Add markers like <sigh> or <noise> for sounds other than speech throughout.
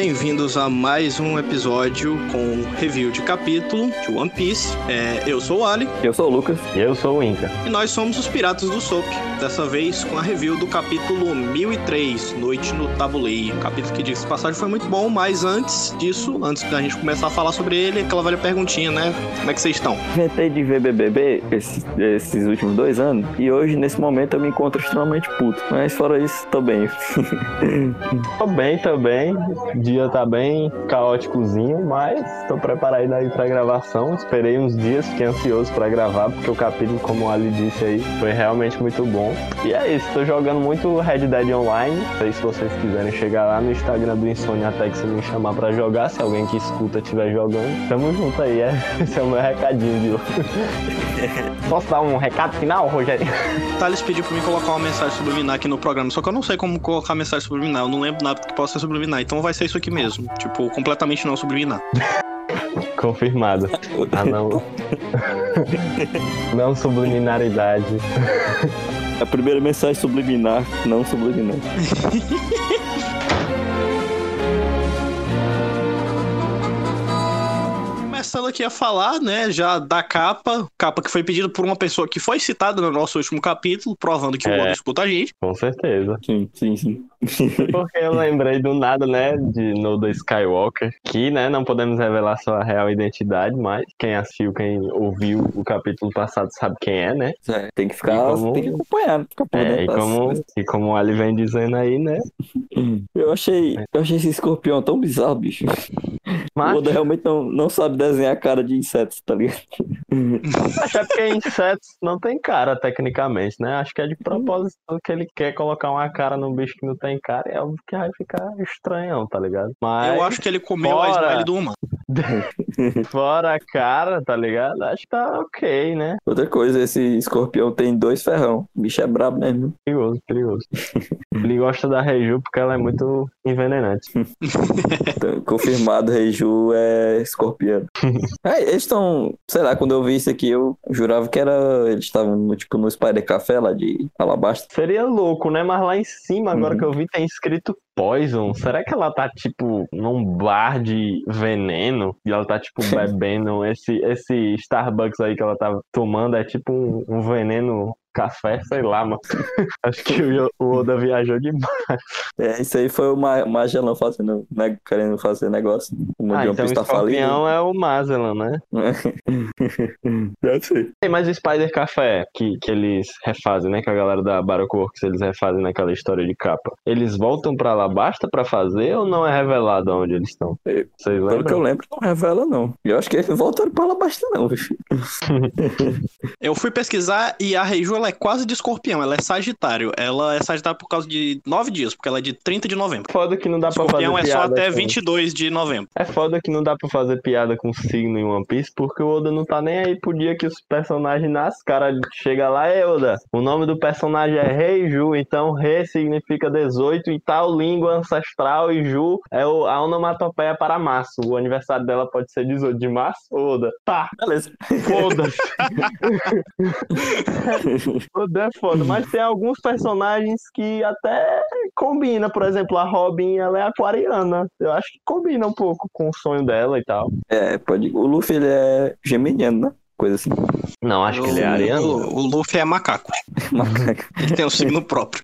bem-vindos a mais um episódio com review de capítulo de One Piece. É, eu sou o Ali. Eu sou o Lucas. E eu sou o Inca. E nós somos os Piratas do Soap. Dessa vez com a review do capítulo 1003, Noite no Tabuleiro. Capítulo que, diz passagem, foi muito bom, mas antes disso, antes da gente começar a falar sobre ele, aquela velha perguntinha, né? Como é que vocês estão? Inventei de ver BBB esses, esses últimos dois anos e hoje, nesse momento, eu me encontro extremamente puto. Mas fora isso, tô bem. <laughs> tô bem também. O dia tá bem caóticozinho, mas tô preparado aí pra gravação. Esperei uns dias, fiquei ansioso pra gravar, porque o capítulo, como o Ali disse aí, foi realmente muito bom. E é isso, tô jogando muito Red Dead Online. Sei se vocês quiserem chegar lá no Instagram do Insônia até que você me chamar pra jogar, se alguém que escuta estiver jogando. Tamo junto aí, é. <laughs> esse é o meu recadinho hoje. <laughs> Posso dar um recado final, Rogério? <laughs> Thales pediu pra mim colocar uma mensagem subliminar aqui no programa, só que eu não sei como colocar mensagem subliminar, eu não lembro nada que possa ser subliminar, então vai ser isso aqui mesmo. Tipo, completamente não subliminar. <laughs> Confirmado. Ah, não. <laughs> não subliminaridade. A primeira mensagem subliminar, não subliminar. Começando aqui a falar, né, já da capa, capa que foi pedida por uma pessoa que foi citada no nosso último capítulo, provando que é, o homem escuta a gente. Com certeza. Sim, sim, sim. Porque eu lembrei do nada, né, de Noda Skywalker, que, né, não podemos revelar sua real identidade, mas quem assistiu, quem ouviu o capítulo passado sabe quem é, né? É, tem que ficar, como... tem que acompanhar. é, e como, e como o Ali vem dizendo aí, né? <laughs> Eu achei, eu achei esse escorpião tão bizarro, bicho. Mas... O Oda realmente não, não sabe desenhar cara de insetos, tá ligado? Acho é porque insetos não tem cara, tecnicamente, né? Acho que é de propósito que ele quer colocar uma cara num bicho que não tem cara. É óbvio que vai ficar estranhão, tá ligado? Mas... Eu acho que ele comeu Fora... a smile do humano. <laughs> Fora a cara, tá ligado? Acho que tá ok, né? Outra coisa, esse escorpião tem dois ferrão. O bicho é brabo mesmo. Perigoso, perigoso. ele gosta da Reju porque ela é muito envenenante. então, confirmado, Reju é escorpião. <laughs> é, eles estão, sei lá, quando eu vi isso aqui, eu jurava que era. Eles estavam no, tipo no Spider Café lá de Alabasta. Seria louco, né? Mas lá em cima, agora uhum. que eu vi, tem escrito Poison, será que ela tá, tipo, num bar de veneno? E ela tá, tipo, <laughs> bebendo esse, esse Starbucks aí que ela tá tomando? É tipo um, um veneno café, sei lá, mano. <laughs> Acho que o Oda viajou demais. É, isso aí foi o Magellan fazendo, né, querendo fazer negócio. O ah, então o tá escorpião é o Magellan, né? <laughs> Deve ser. Tem mais o Spider Café que, que eles refazem, né? Que a galera da Baroque Works eles refazem naquela história de capa. Eles voltam pra lá basta pra fazer ou não é revelado onde eles estão? Vocês Pelo que eu lembro, não revela, não. Eu acho que eles voltaram pra lá basta, não. <laughs> eu fui pesquisar e a Reiju ela é quase de escorpião, ela é sagitário. Ela é sagitário por causa de nove dias, porque ela é de 30 de novembro. Foda que não dá pra fazer Escorpião é só até com... 22 de novembro. É foda que não dá pra fazer piada com signo em One Piece, porque o Oda não tá nem aí pro dia que os personagens nascem. Cara, chega lá, é Oda, o nome do personagem é Reiju, então Re significa 18 e tal língua ancestral e Ju é o, a onomatopeia para março. O aniversário dela pode ser 18 de março, Oda. Tá. Beleza. Foda-se. <laughs> Oda é foda. Mas tem alguns personagens que até combina. Por exemplo, a Robin, ela é aquariana. Eu acho que combina um pouco com o sonho dela e tal. É, pode. O Luffy, ele é geminiano, né? Coisa assim. Não, acho o, que ele é ariano. O, o Luffy é macaco. <laughs> macaco. Ele tem um signo próprio.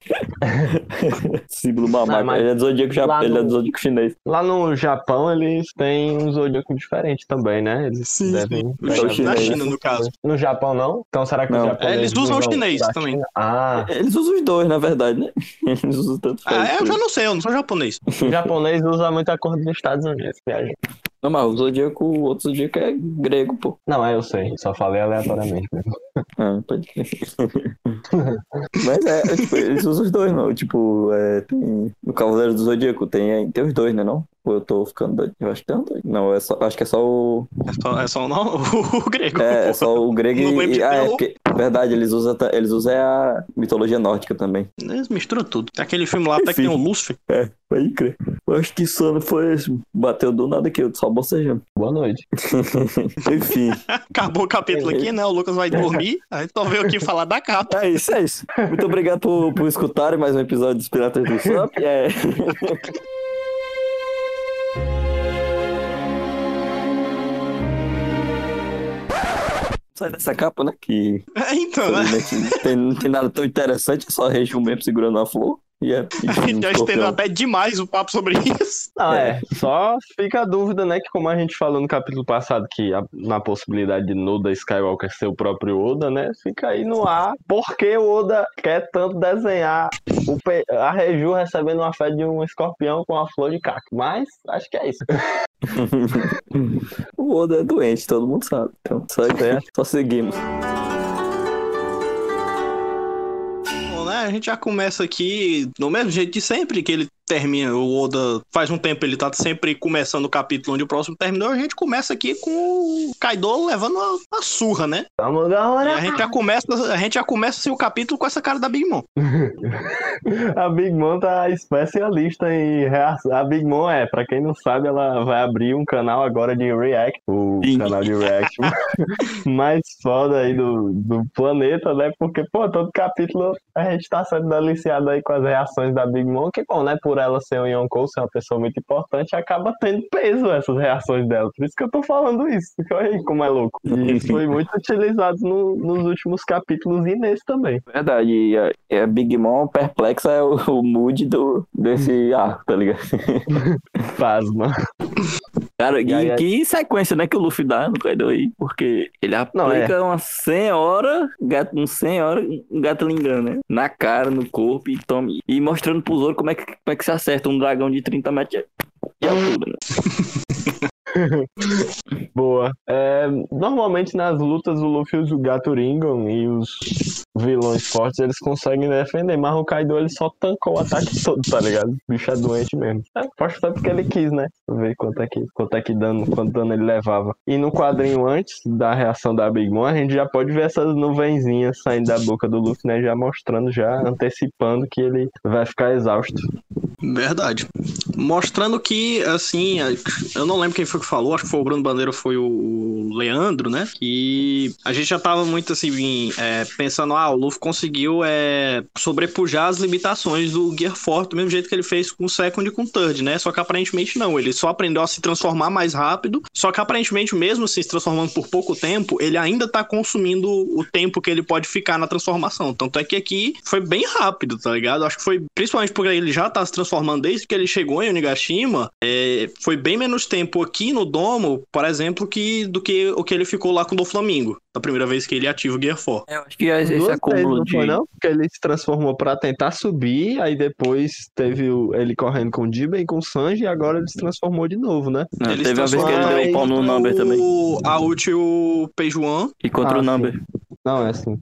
<laughs> Símbolo mamaco. ele é do zodíaco, ele é do zodíaco chinês. Lá no Japão, eles têm um zodíaco diferente também, né? Eles sim, devem... Sim. Na China, no caso. No Japão, não? Então será que não. É, eles usam o chinês também. Ah. Eles usam os dois, na verdade, né? <laughs> Eles usam tanto Ah, é, eu já não sei, eu não sou japonês. O japonês usa muita cor dos Estados Unidos, viagem. Não, mas o Zodíaco, o outro Zodíaco é grego, pô. Não, é, eu sei. Só falei aleatoriamente mesmo. Ah, pode <laughs> Mas é, é, tipo, eles usam os dois, não. Tipo, é, tem... No Cavaleiro do Zodíaco tem, tem os dois, né, não? Ou eu tô ficando doido? Eu acho que tem um doido. Não, é só, acho que é só o. É só, é só não, <laughs> o grego. É, é só o grego e. Ah, é porque, verdade, eles usam, eles usam a mitologia nórdica também. Eles misturam tudo. Tem aquele filme lá até que tem o Lúcifer. É, pode crer. Eu acho que sono foi esse. Bateu do nada aqui, eu só bocejando. Boa noite. <laughs> Enfim. <laughs> Acabou o capítulo aqui, né? O Lucas vai dormir. Aí só veio aqui falar da capa. É isso, é isso. Muito obrigado por, por escutarem mais um episódio dos Piratas do Swamp. É. <laughs> Sai dessa capa, né? Que É, então, né? não tem, não tem nada tão interessante, é só Reju mesmo segurando a flor. E é, A gente <laughs> já um estendeu até demais o papo sobre isso. Não, é. Só fica a dúvida, né? Que como a gente falou no capítulo passado, que a- na possibilidade de Noda Skywalker ser o próprio Oda, né? Fica aí no ar. Por que o Oda quer tanto desenhar o a Reju recebendo uma fé de um escorpião com a flor de caco? Mas acho que é isso. <laughs> o Oda é doente, todo mundo sabe. Então, só, Certo. só seguimos. A gente já começa aqui do mesmo jeito de sempre, que ele termina, o Oda faz um tempo ele tá sempre começando o capítulo onde o próximo terminou, a gente começa aqui com o Kaido levando uma, uma surra, né? Vamos E agora. a gente já começa, a gente já começa assim, o capítulo com essa cara da Big Mom. <laughs> A Big Mom tá especialista em reação. A Big Mom é, pra quem não sabe, ela vai abrir um canal agora de React, o Sim. canal de React <laughs> mais foda aí do, do planeta, né? Porque, pô, todo capítulo a gente tá sendo deliciado aí com as reações da Big Mom, que bom, né? Por ela ser um Yonkou, ser uma pessoa muito importante, acaba tendo peso essas reações dela. Por isso que eu tô falando isso. Olha aí como é louco. E isso <laughs> foi muito utilizado no- nos últimos capítulos e nesse também. Verdade, e a, e a Big Mom perplexa é o, o mood do, desse <laughs> arco, tá ligado? Pasma. <laughs> Cara, e E aí, que sequência, né, que o Luffy dá no Kaido aí? Porque ele Não, é. aplica umas 100 horas, gato, uns 100 horas, um gato lingando, né? Na cara, no corpo e toma. E mostrando pro Zoro como é que, como é que se acerta um dragão de 30 metros de altura, né? <laughs> <laughs> Boa. É, normalmente nas lutas o Luffy usa o Gato Ringon e os vilões fortes eles conseguem defender, mas o Kaido ele só tancou o ataque todo, tá ligado? O bicho é doente mesmo. É, acho porque ele quis, né? Ver quanto é que, quanto é que dano, quanto dano ele levava. E no quadrinho antes da reação da Big Mom, a gente já pode ver essas nuvenzinhas saindo da boca do Luffy, né? Já mostrando, já antecipando que ele vai ficar exausto. Verdade. Mostrando que, assim, eu não lembro quem foi que falou, acho que foi o Bruno Bandeira, foi o Leandro, né? Que a gente já tava muito assim, é, pensando, ah, o Luffy conseguiu é, sobrepujar as limitações do Gear Forte, do mesmo jeito que ele fez com o Second e com o Third, né? Só que aparentemente não, ele só aprendeu a se transformar mais rápido, só que aparentemente, mesmo assim, se transformando por pouco tempo, ele ainda tá consumindo o tempo que ele pode ficar na transformação. Tanto é que aqui foi bem rápido, tá ligado? Acho que foi, principalmente porque ele já tá se transformando desde que ele chegou em Onigashima, é, foi bem menos tempo aqui no domo, por exemplo, que do que o que ele ficou lá com o do Flamingo, da primeira vez que ele ativa o Gear 4. Eu acho que esse Duas acúmulo não de. foi, não? Porque ele se transformou pra tentar subir, aí depois teve o- ele correndo com o Jiben e com o Sanji, e agora ele se transformou de novo, né? Não, Ele teve se vez que ele transformou deu o pau no Number também. o- A e o Peijuan. E contra Ah, o sim. Number. Não, é assim.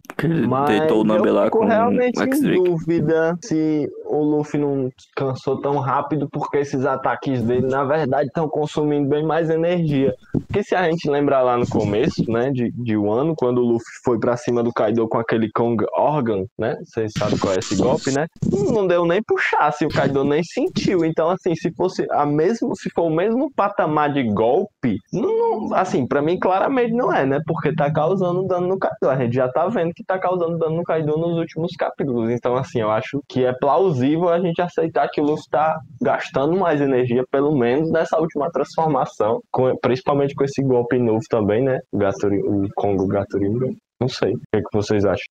Mas deitou o Number eu lá com realmente o em dúvida se o Luffy não cansou tão rápido porque esses ataques dele, na verdade, estão consumindo bem mais energia. Porque se a gente lembrar lá no começo, né, de, de um ano, quando o Luffy foi pra cima do Kaido com aquele Kong Organ, né, vocês sabem qual é esse golpe, né, não deu nem puxar, se o Kaido nem sentiu. Então, assim, se fosse a mesmo, se for o mesmo patamar de golpe, não, não- assim, pra mim claramente não é, né, porque tá causando dano no Kaido. A gente já tá vendo que tá causando dano no Kaido nos últimos capítulos. Então, assim, eu acho que é plausível a gente aceitar que o Luffy tá gastando mais energia, pelo menos nessa última transformação, com- principalmente com esse golpe novo também, né? O, Gaturi, o Congo Gaturinga. Não sei. O que, é que vocês acham?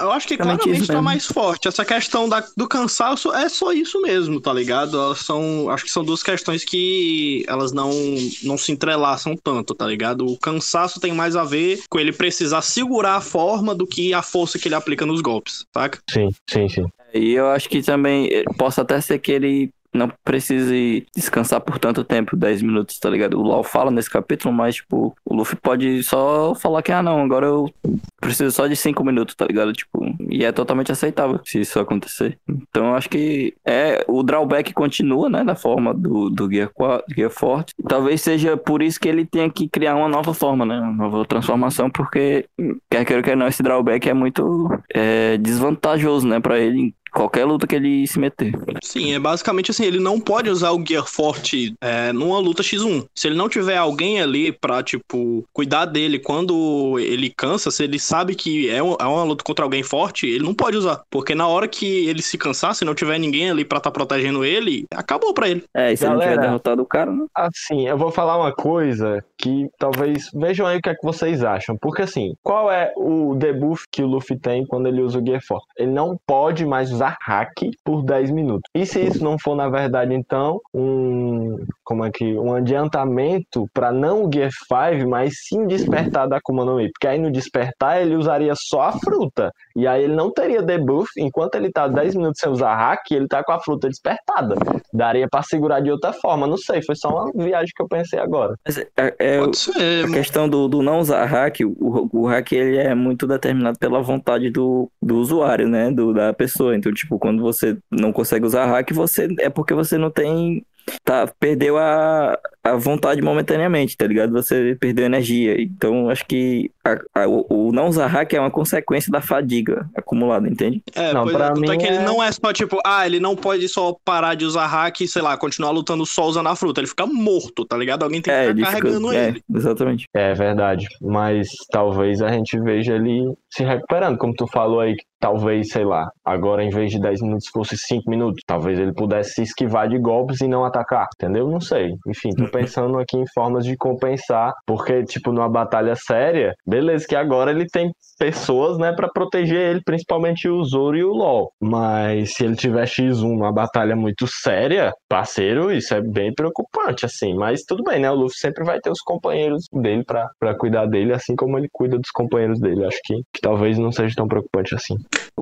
Eu acho que claramente isso tá mesmo. mais forte. Essa questão da- do cansaço é só isso mesmo, tá ligado? Elas são. Acho que são duas questões que elas não, não se entrelaçam tanto, tá ligado? O cansaço tem mais a ver com ele precisar segurar a forma do que a força que ele aplica nos golpes, saca? Sim, sim, sim. E eu acho que também eh, possa até ser que ele não precise descansar por tanto tempo, 10 minutos, tá ligado? O Lau fala nesse capítulo, mas, tipo, o Luffy pode só falar que, ah, não, agora eu preciso só de 5 minutos, tá ligado? Tipo, e é totalmente aceitável se isso acontecer. Então, eu acho que é, o drawback continua, né, da forma do, do Gear, 4, Gear Forte. Talvez seja por isso que ele tenha que criar uma nova forma, né, uma nova transformação, porque, quer queira, quer não, esse drawback é muito é, desvantajoso, né, pra ele qualquer luta que ele se meter. Sim, é basicamente assim, ele não pode usar o Gear Forte é, numa luta X1. Se ele não tiver alguém ali pra, tipo, cuidar dele quando ele cansa, se ele sabe que é, um- é uma luta contra alguém forte, ele não pode usar. Porque na hora que ele se cansar, se não tiver ninguém ali pra estar protegendo ele, acabou pra ele. É, e se ele Galera. tiver derrotado o cara, né? Assim, eu vou falar uma coisa que talvez. Vejam aí o que é que vocês acham. Porque assim, qual é o debuff que o Luffy tem quando ele usa o Gear Force? Ele não pode mais usar hack por 10 minutos. E se isso não for, na verdade, então, um. Como é que. Um adiantamento para não o Gear 5, mas sim despertar da Akuma no Mi. Porque aí no despertar ele usaria só a fruta. E aí ele não teria debuff. Enquanto ele tá 10 minutos sem usar hack, ele tá com a fruta despertada. Daria pra segurar de outra forma. Não sei, foi só uma viagem que eu pensei agora. Mas é, é- Pode ser. a questão do, do não usar hack, o, o hack ele é muito determinado pela vontade do, do usuário, né? Do, da pessoa. Então, tipo, quando você não consegue usar hack, você é porque você não tem. Tá, perdeu a, a vontade momentaneamente, tá ligado? Você perdeu energia. Então, acho que a- a- o, o não usar hack é uma consequência da fadiga acumulada, entende? É, Não, pois pra é, tanto é mim que ele é- não é só tipo, ah, ele não pode só parar de usar hack e, sei lá, continuar lutando só usando a fruta. Ele fica morto, tá ligado? Alguém tem que é, ficar ele fica. carregando É, ele. exatamente. É verdade. Mas talvez a gente veja ele se recuperando. Como tu falou aí, que talvez, sei lá, agora em vez de 10 minutos fosse 5 minutos. Talvez ele pudesse se esquivar de golpes e não atacar. Entendeu? Não sei. Enfim, tô pensando aqui em formas de compensar. Porque, tipo, numa batalha séria, beleza, que agora ele tem pessoas, né, pra proteger ele, principalmente o Zoro e o LOL. Mas se ele tiver X1 numa batalha muito séria, parceiro, isso é bem preocupante, assim. Mas tudo bem, né? O Luffy sempre vai ter os companheiros dele pra cuidar dele, assim como ele cuida dos companheiros dele. Acho que, que talvez não seja tão preocupante assim.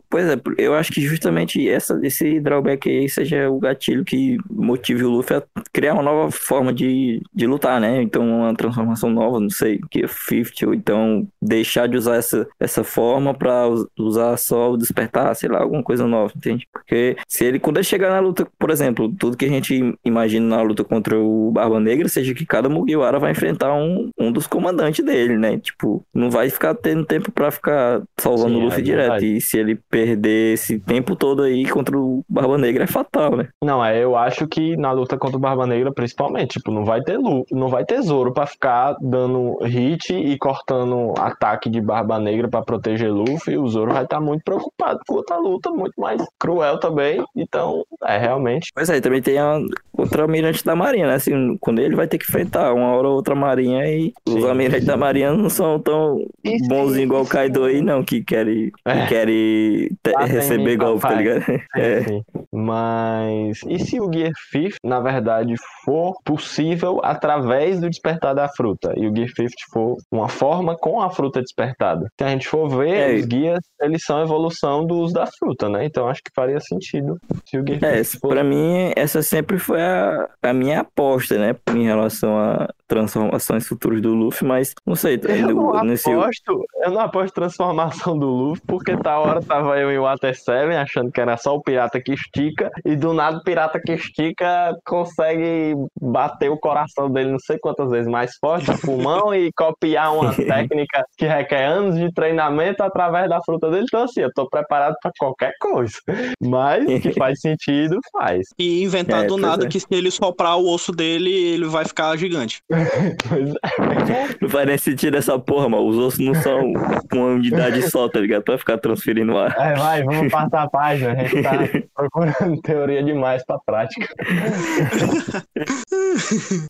Pois é, eu acho que justamente essa, esse drawback aí seja o gatilho que motive o Luffy a criar uma nova forma de, de lutar, né? Então, uma transformação nova, não sei, que é 50, ou então deixar de usar essa, essa forma pra us- usar só o despertar, sei lá, alguma coisa nova, entende? Porque se ele, quando ele chegar na luta, por exemplo, tudo que a gente imagina na luta contra o Barba Negra, seja que cada Mugiwara vai enfrentar um, um dos comandantes dele, né? Tipo, não vai ficar tendo tempo pra ficar salvando Sim, o Luffy é direto. E se ele perder esse tempo todo aí contra o Barba Negra é fatal, né? Não, é, eu acho que na luta contra o Barba Negra, principalmente, tipo, não vai ter Lu, não vai ter Zoro pra ficar dando hit e cortando ataque de Barba Negra pra proteger Luffy. O Zoro vai estar muito preocupado com outra luta, muito mais cruel também. Então, é realmente. Pois é, e também tem a outra almirante da marinha, né? Assim, quando ele vai ter que enfrentar uma hora ou outra marinha e os Sim. almirantes da marinha não são tão E sim, bonzinhos igual o e <laughs> Kaido aí, não, que querem, que É. querem te- Batem em receber golpe, tá ligado? É. <laughs> Sim. Mas e se o Gear Fifth, na verdade, for possível através do despertar da fruta e o Gear Fifth for uma forma com a fruta despertada? Se a gente for ver, É. os guias, eles são a evolução do uso da fruta, né? Então acho que faria sentido se o Gear É, Fifth for... pra mim, essa sempre foi a, a minha aposta, né? Em relação a transformações futuras do Luffy, mas não sei, Eu não nesse, aposto, eu não aposto transformação do Luffy, porque tá hora tava eu em Water 7 achando que era só o pirata que estica, e do nada o pirata que estica consegue bater o coração dele não sei quantas vezes mais forte, o pulmão, e copiar uma <laughs> técnica que requer anos de treinamento através da fruta dele. Então, assim, eu tô preparado pra qualquer coisa. Mas que faz <laughs> sentido, faz. E inventar É, do nada é. que se ele soprar o osso dele, ele vai ficar gigante. <laughs> Pois é. Não faz nem sentido essa porra, mano. Os ossos não são uma unidade só, tá ligado? Pra ficar transferindo ar. É, vai, vamos passar a página. A gente tá procurando <laughs> teoria demais pra prática. <laughs>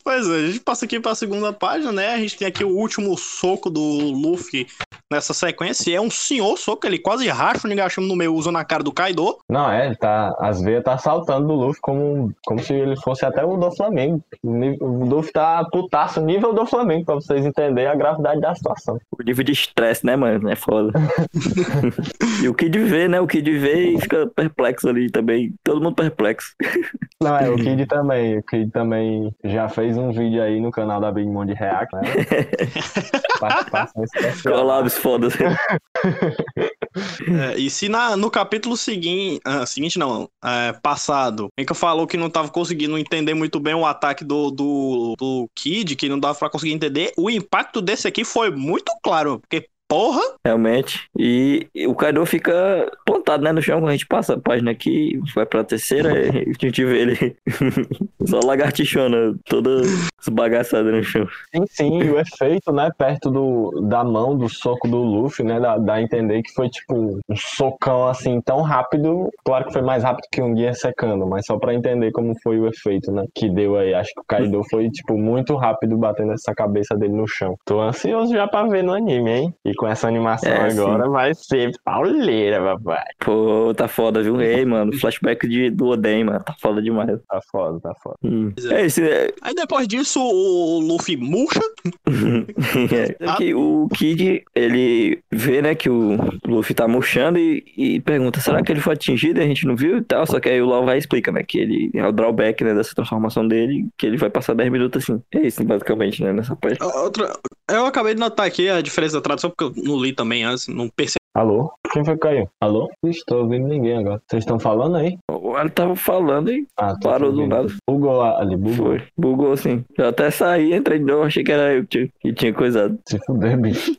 Pois é, a gente passa aqui pra segunda página, né? A gente tem aqui o último soco do Luffy nessa sequência. E é um senhor soco, ele quase racha o Nigashima no meio, usando a cara do Kaido. Não, é, ele tá. As veias tá saltando do Luffy como, como se ele fosse até o do Flamengo. O Luffy tá putaço, nível do Flamengo, pra vocês entenderem a gravidade da situação. O nível de estresse, né, mano? É foda. <laughs> e o Kid vê, né? O Kid vê e fica perplexo ali também. Todo mundo perplexo. Não, é, o <laughs> Kid também. O Kid também já fez um vídeo aí no canal da Big Mom de React, né? <laughs> Participação especial. Collabs foda. <laughs> É, e se na- no capítulo seguinte, ah, seguinte não, é, passado, Mika falou que não tava conseguindo entender muito bem o ataque do, do, do Kid, que não dava pra conseguir entender, o impacto desse aqui foi muito claro, porque Porra! Realmente. E, e o Kaido fica plantado, né, no chão. Quando a gente passa a página aqui, vai pra terceira, e a gente vê ele <laughs> só lagartixona, toda esbagaçada no chão. Sim, sim, e o efeito, né, perto do, da mão, do soco do Luffy, né, dá, dá a entender que foi tipo um socão assim tão rápido. Claro que foi mais rápido que um guia secando, mas só pra entender como foi o efeito, né, que deu aí. Acho que o Kaido foi, tipo, muito rápido batendo essa cabeça dele no chão. Tô ansioso já pra ver no anime, hein? E com essa animação É, agora vai ser pauleira, papai. Pô, tá foda, viu? Ei, mano, flashback de, do Oden, mano, tá foda demais. Tá foda, tá foda. Hum. É isso, é, Aí depois disso, o Luffy murcha. <laughs> é que o Kid, ele vê, né, que o Luffy tá murchando e, e pergunta, será que ele foi atingido e a gente não viu e tal? Só que aí o Lau vai e explica, né, que ele é o drawback, né, dessa transformação dele, que ele vai passar 10 minutos assim. É isso, basicamente, né, nessa parte. Outra... Eu acabei de notar aqui a diferença da tradução, porque eu não li também antes, não percebi. Alô? Quem foi que caiu? Alô? Não estou ouvindo ninguém agora. Vocês estão falando aí? Ele tava falando e Ah, tô parou do nada. Bugou ali, bugou. Foi. Bugou assim. Eu até saí, entrei de novo, achei que era eu que tinha, que tinha coisado. Se fuder, bicho.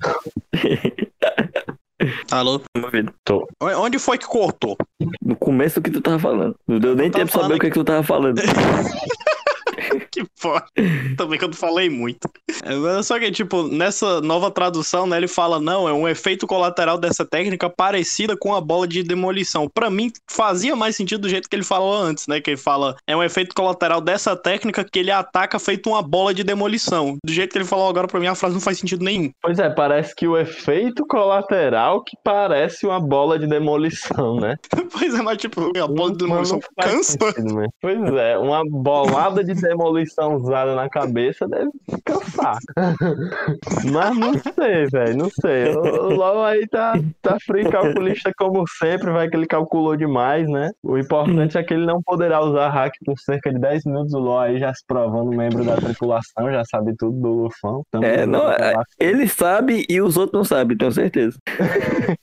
<laughs> Alô? Tô. Onde foi que cortou? No começo do que tu tava falando. Não deu nem Tava tempo de saber o que, que tu tava falando. <laughs> Que foda. Também que eu não falei muito. Só que, tipo, nessa nova tradução, né, ele fala, não, é um efeito colateral dessa técnica parecida com a bola de demolição. Pra mim, fazia mais sentido do jeito que ele falou antes, né, que ele fala, é um efeito colateral dessa técnica que ele ataca feito uma bola de demolição. Do jeito que ele falou agora, pra mim, a frase não faz sentido nenhum. Pois é, parece que o efeito colateral que parece uma bola de demolição, né? <laughs> pois é, mas, tipo, a bola de demolição cansa. sentido? Pois é, uma bolada de <laughs> demolição usada na cabeça deve cansar. Mas não sei, velho, não sei. O LOL aí tá, tá free calculista como sempre, vai que ele calculou demais, né? O importante é que ele não poderá usar hack por cerca de 10 minutos. O LOL aí já se provando membro da tripulação, já sabe tudo do Lufão. Tamo É, não, é-. Ele sabe e os outros não sabem, tenho certeza. <laughs>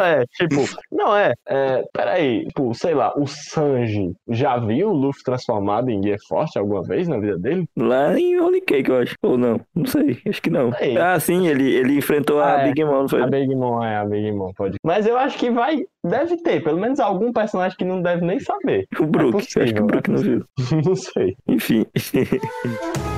É, tipo, não é, é, peraí, tipo, sei lá, o Sanji já viu o Luffy transformado em Guia Forte alguma vez na vida dele? Lá em Holy Cake, eu acho. Ou não, não sei, acho que não. Ei. Ah, sim, ele, ele enfrentou Ah, a é. Big Mom, não foi? A Big Mom, é, a Big Mom, pode. Mas eu acho que vai, deve ter, pelo menos algum personagem que não deve nem saber. O Brook, possível, acho que o Brook é não viu. <laughs> não sei. Enfim. <laughs>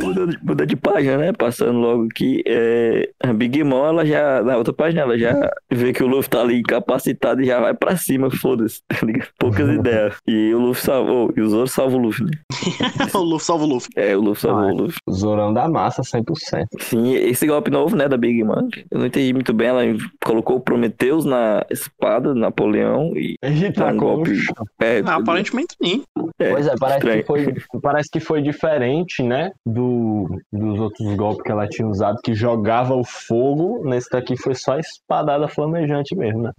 Muda de, muda de página, né? Passando logo aqui. É, a Big Mom, ela já. Na outra página, ela já vê que o Luffy tá ali incapacitado e já vai pra cima, foda-se, <laughs> tá ligado? Poucas ideias. E o Luffy salvou. E os outros salvam o Luffy, né? <laughs> o Luffy salva o Luffy. É, o Luffy salvou Ah, o Luffy. Zorão da massa, 100%. Sim, esse golpe novo, né, da Big Mom. Eu não entendi muito bem. Ela colocou o Prometheus na espada do Napoleão e. Ele dá um golpe. É, Ah, aparentemente sim. é, Pois é, parece estranho. que, foi, parece que foi diferente, né? Do, dos outros golpes que ela tinha usado, que jogava o fogo. Nesse daqui foi só espadada flamejante mesmo, né?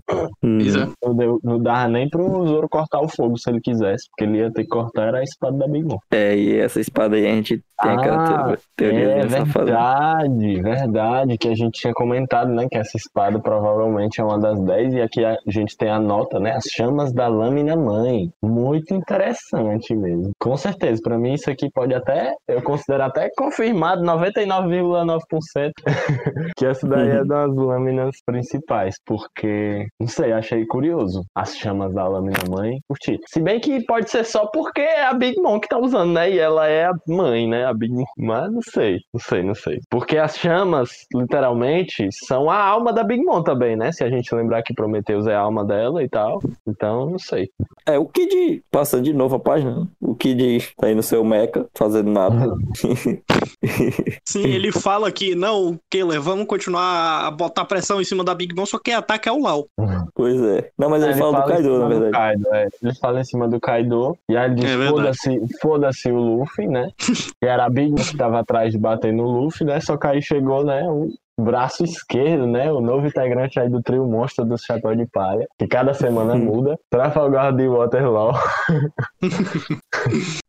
Hum. É. Não, deu- não dava nem pro Zoro cortar o fogo se ele quisesse, porque ele ia ter que cortar era a espada da Big Mom. É, e essa espada aí a gente tem aquela Ah, teoria É verdade, verdade, que a gente tinha comentado, né, que essa espada provavelmente é uma das 10 e aqui a gente tem a nota, né, as chamas da lâmina mãe. Muito interessante mesmo. Com certeza, pra mim isso aqui pode até, eu considero até confirmado 99,9% <laughs> que essa daí é das lâminas principais, porque, não sei, achei curioso. As chamas da lâmina mãe, curti. Se bem que pode ser só porque é a Big Mom que tá usando, né? E ela é a mãe, né? A Big Mom. Mas não sei, não sei, não sei. Porque as chamas, literalmente, são a alma da Big Mom também, né? Se a gente lembrar que Prometheus é a alma dela e tal. Então, não sei. É, o Kid, passando de novo a página, né? o Kid tá aí no seu mecha, fazendo nada. <laughs> Sim, ele fala que, não, Killer, vamos continuar a botar pressão em cima da Big Mom, só que quem ataca é o Lau. pois é. Não, mas ele, fala do em Kaido, na do verdade. Kaido, é. Ele fala em cima do Kaido. E aí ele diz: É foda-se foda-se o Luffy, né? que <laughs> era a Big que tava atrás de bater no Luffy, né? Só que aí chegou, né? O braço esquerdo, né? O novo integrante aí do trio monstro do Chapéu de Palha. Que cada semana muda. Trafalgar de Waterloo.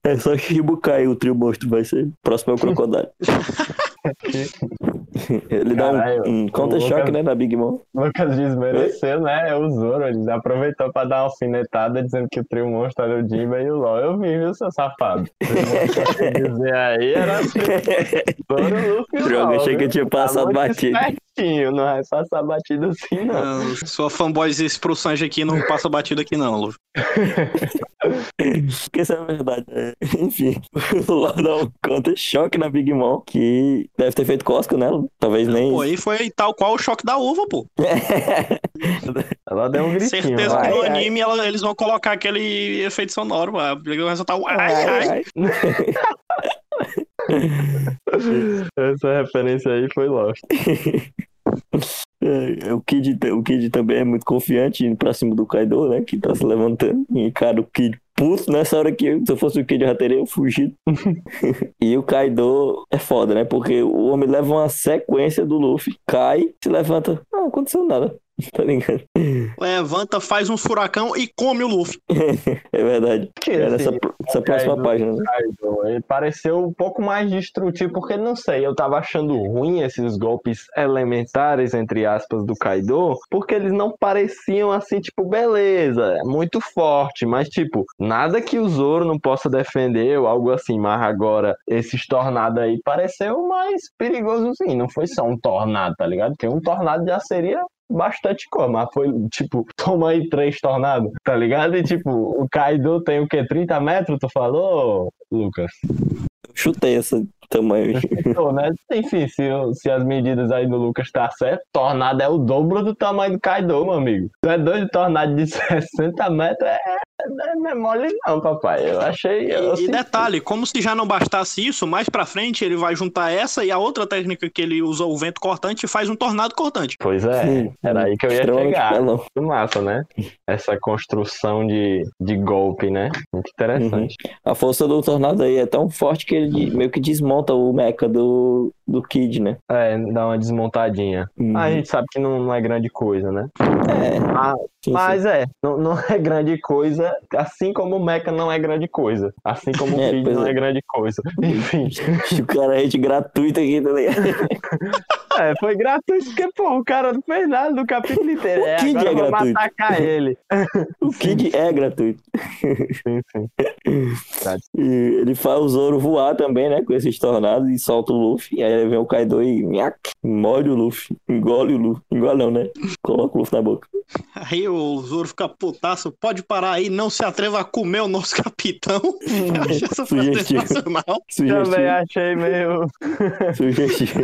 É só que Shibukai, o trio monstro vai ser. Próximo é o <laughs> Crocodile. <laughs> Ele dá Caralho, um, um o counter-choque, né, na Big Mom. Lucas desmereceu, né? O Zoro, ele aproveitou pra dar uma alfinetada dizendo que o trio monstro era o Jimba e o LOL. Eu vi, viu, seu safado? <laughs> Dizer aí era assim, Zoro, Luffy e Droga, LOL, achei que eu tinha passado Tá batido. espertinho, não vai passar batido assim, não. Ah, sua fanboyzice pro Sanji aqui não passa batido aqui, não, Luffy. <laughs> Porque isso é verdade. né? <laughs> Enfim, <laughs> o LOL dá um counter-choque na Big Mom, que deve ter feito cosca nela. Talvez nem. Pô, aí foi tal qual o choque da uva, pô. <laughs> Ela deu um gritinho. Certeza vai. que no ai. anime ela- eles vão colocar aquele efeito sonoro. Vai resultar o ai, ai. Essa referência aí foi Lost. É, O Kid, o Kid também é muito confiante indo pra cima do Kaido, né? Que tá se levantando. E cara, o Kid puto nessa hora que se eu fosse o Kid eu já teria fugido. <laughs> e o Kaido é foda, né? Porque o homem leva uma sequência do Luffy, cai, se levanta. Ah, não aconteceu nada. <laughs> Tá ligado? Levanta, faz um furacão e come o Luffy. <laughs> É verdade. Que É nessa, esse essa próxima página, né? Kaido, ele pareceu um pouco mais destrutivo, porque não sei, eu tava achando ruim esses golpes elementares, entre aspas, do Kaido, porque eles não pareciam assim, tipo, beleza, é muito forte, mas tipo, nada que o Zoro não possa defender ou algo assim, mas agora esses tornados aí pareceu mais perigoso sim, não foi só um tornado, tá ligado? Porque um tornado já seria bastante coisa, mas foi tipo, <laughs> toma aí três tornados, tá ligado? E tipo, o Kaido tem o quê? 30 metros, tu falou, Lucas? Chutei esse tamanho. <laughs> Então, né? Enfim, se, se as medidas aí do Lucas tá certo, tornado é o dobro do tamanho do Kaido, meu amigo. Tu é doido, tornado de <laughs> 60 metros é, não é mole não, papai. Eu achei... Eu E, e detalhe, como se já não bastasse isso, mais pra frente ele vai juntar essa e a outra técnica que ele usou o vento cortante e faz um tornado cortante. Pois é, Sim, era aí que eu ia chegar. Muito massa, né? Essa construção de, de golpe, né? Muito interessante. A força do tornado aí é tão forte que ele meio que desmonta o mecha do, do Kid, né? É, dá uma desmontadinha. Uhum. A gente sabe que não, não é grande coisa, né? É, Ah, sim, sim. Mas é, não, não é grande coisa, assim como o Mecha não é grande coisa. Assim como o <laughs> É, Kid não é. é grande coisa. Enfim, <laughs> O cara é gente gratuito aqui, tá ligado? <laughs> é, foi gratuito porque, pô, o cara não fez nada do capítulo inteiro. É, Kid é vamos gratuito. atacar ele. O Kid é gratuito. Sim, sim. E ele faz o Zoro voar também, né? Com esses tornados e solta o Luffy. E aí vem o Kaido e nhac, molha o Luffy. Engole o Luffy. Engole não, né? Coloca o Luffy na boca. Aí o Zoro fica putaço, pode parar aí, não se atreva a comer o nosso <laughs> capitão. Eu achei essa frase sensacional. <laughs> Também achei meio. <laughs> Sugestivo.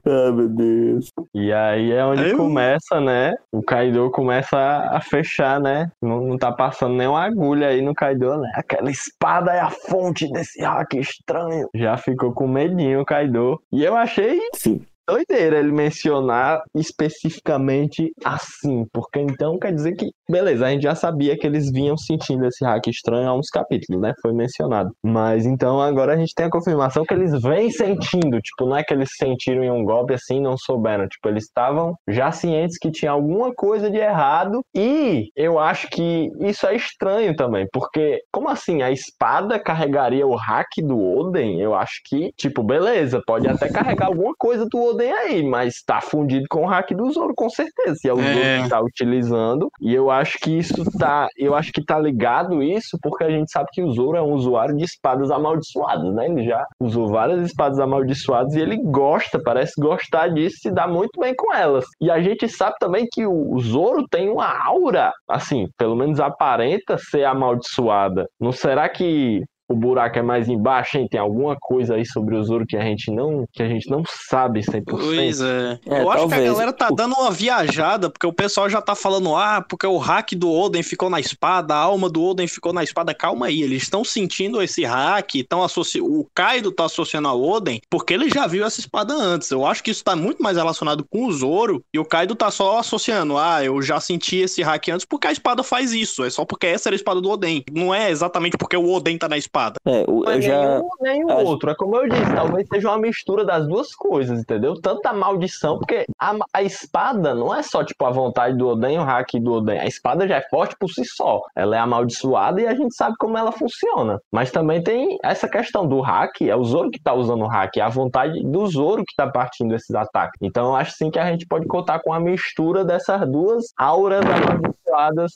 <laughs> ah, meu Deus. E aí é onde Aí eu- começa, né? O Kaido começa a, a fechar, né? Não, não tá passando nem uma agulha aí no Kaido, né? Aquela espada é a fonte desse hack estranho. Já ficou com medinho o Kaido. E eu achei Sim. Doideira ele mencionar especificamente assim, porque então quer dizer que, beleza, a gente já sabia que eles vinham sentindo esse hack estranho há uns capítulos, né? Foi mencionado. Mas então agora a gente tem a confirmação que eles vêm sentindo, tipo, não é que eles sentiram em um golpe assim não souberam, tipo, eles estavam já cientes que tinha alguma coisa de errado e eu acho que isso é estranho também, porque como assim a espada carregaria o hack do Oden? Eu acho que, tipo, beleza, pode até carregar alguma coisa do Oden aí, mas tá fundido com o hack do Zoro, com certeza. Se é o É. Zoro que tá utilizando. E eu acho que isso tá. Eu acho que tá ligado isso, porque a gente sabe que o Zoro é um usuário de espadas amaldiçoadas, né? Ele já usou várias espadas amaldiçoadas e ele gosta, parece gostar disso e se dá muito bem com elas. E a gente sabe também que o o Zoro tem uma aura, assim, pelo menos aparenta ser amaldiçoada. Não será que o buraco é mais embaixo, hein? Tem alguma coisa aí sobre o Zoro que a gente não, que a gente não sabe 100%. Pois é. É, eu acho que a talvez. galera tá dando uma viajada, porque o pessoal já tá falando, ah, porque o hack do Oden ficou na espada, a alma do Oden ficou na espada. Calma aí, eles estão sentindo esse hack, estão associ... o Kaido tá associando ao Oden, porque ele já viu essa espada antes. Eu acho que isso tá muito mais relacionado com o Zoro, e o Kaido tá só associando, ah, eu já senti esse hack antes porque a espada faz isso, é só porque essa era a espada do Oden. Não é exatamente porque o Oden tá na espada espada. É, é eu já. nem o acho- outro. É como eu disse, talvez seja uma mistura das duas coisas, entendeu? Tanto a maldição, porque a, a espada não é só, tipo, a vontade do Oden e o hack do Oden. A espada já é forte por si só. Ela é amaldiçoada e a gente sabe como ela funciona. Mas também tem essa questão do hack, é o Zoro que tá usando o hack, é a vontade do Zoro que tá partindo esses ataques. Então eu acho sim que a gente pode contar com a mistura dessas duas auras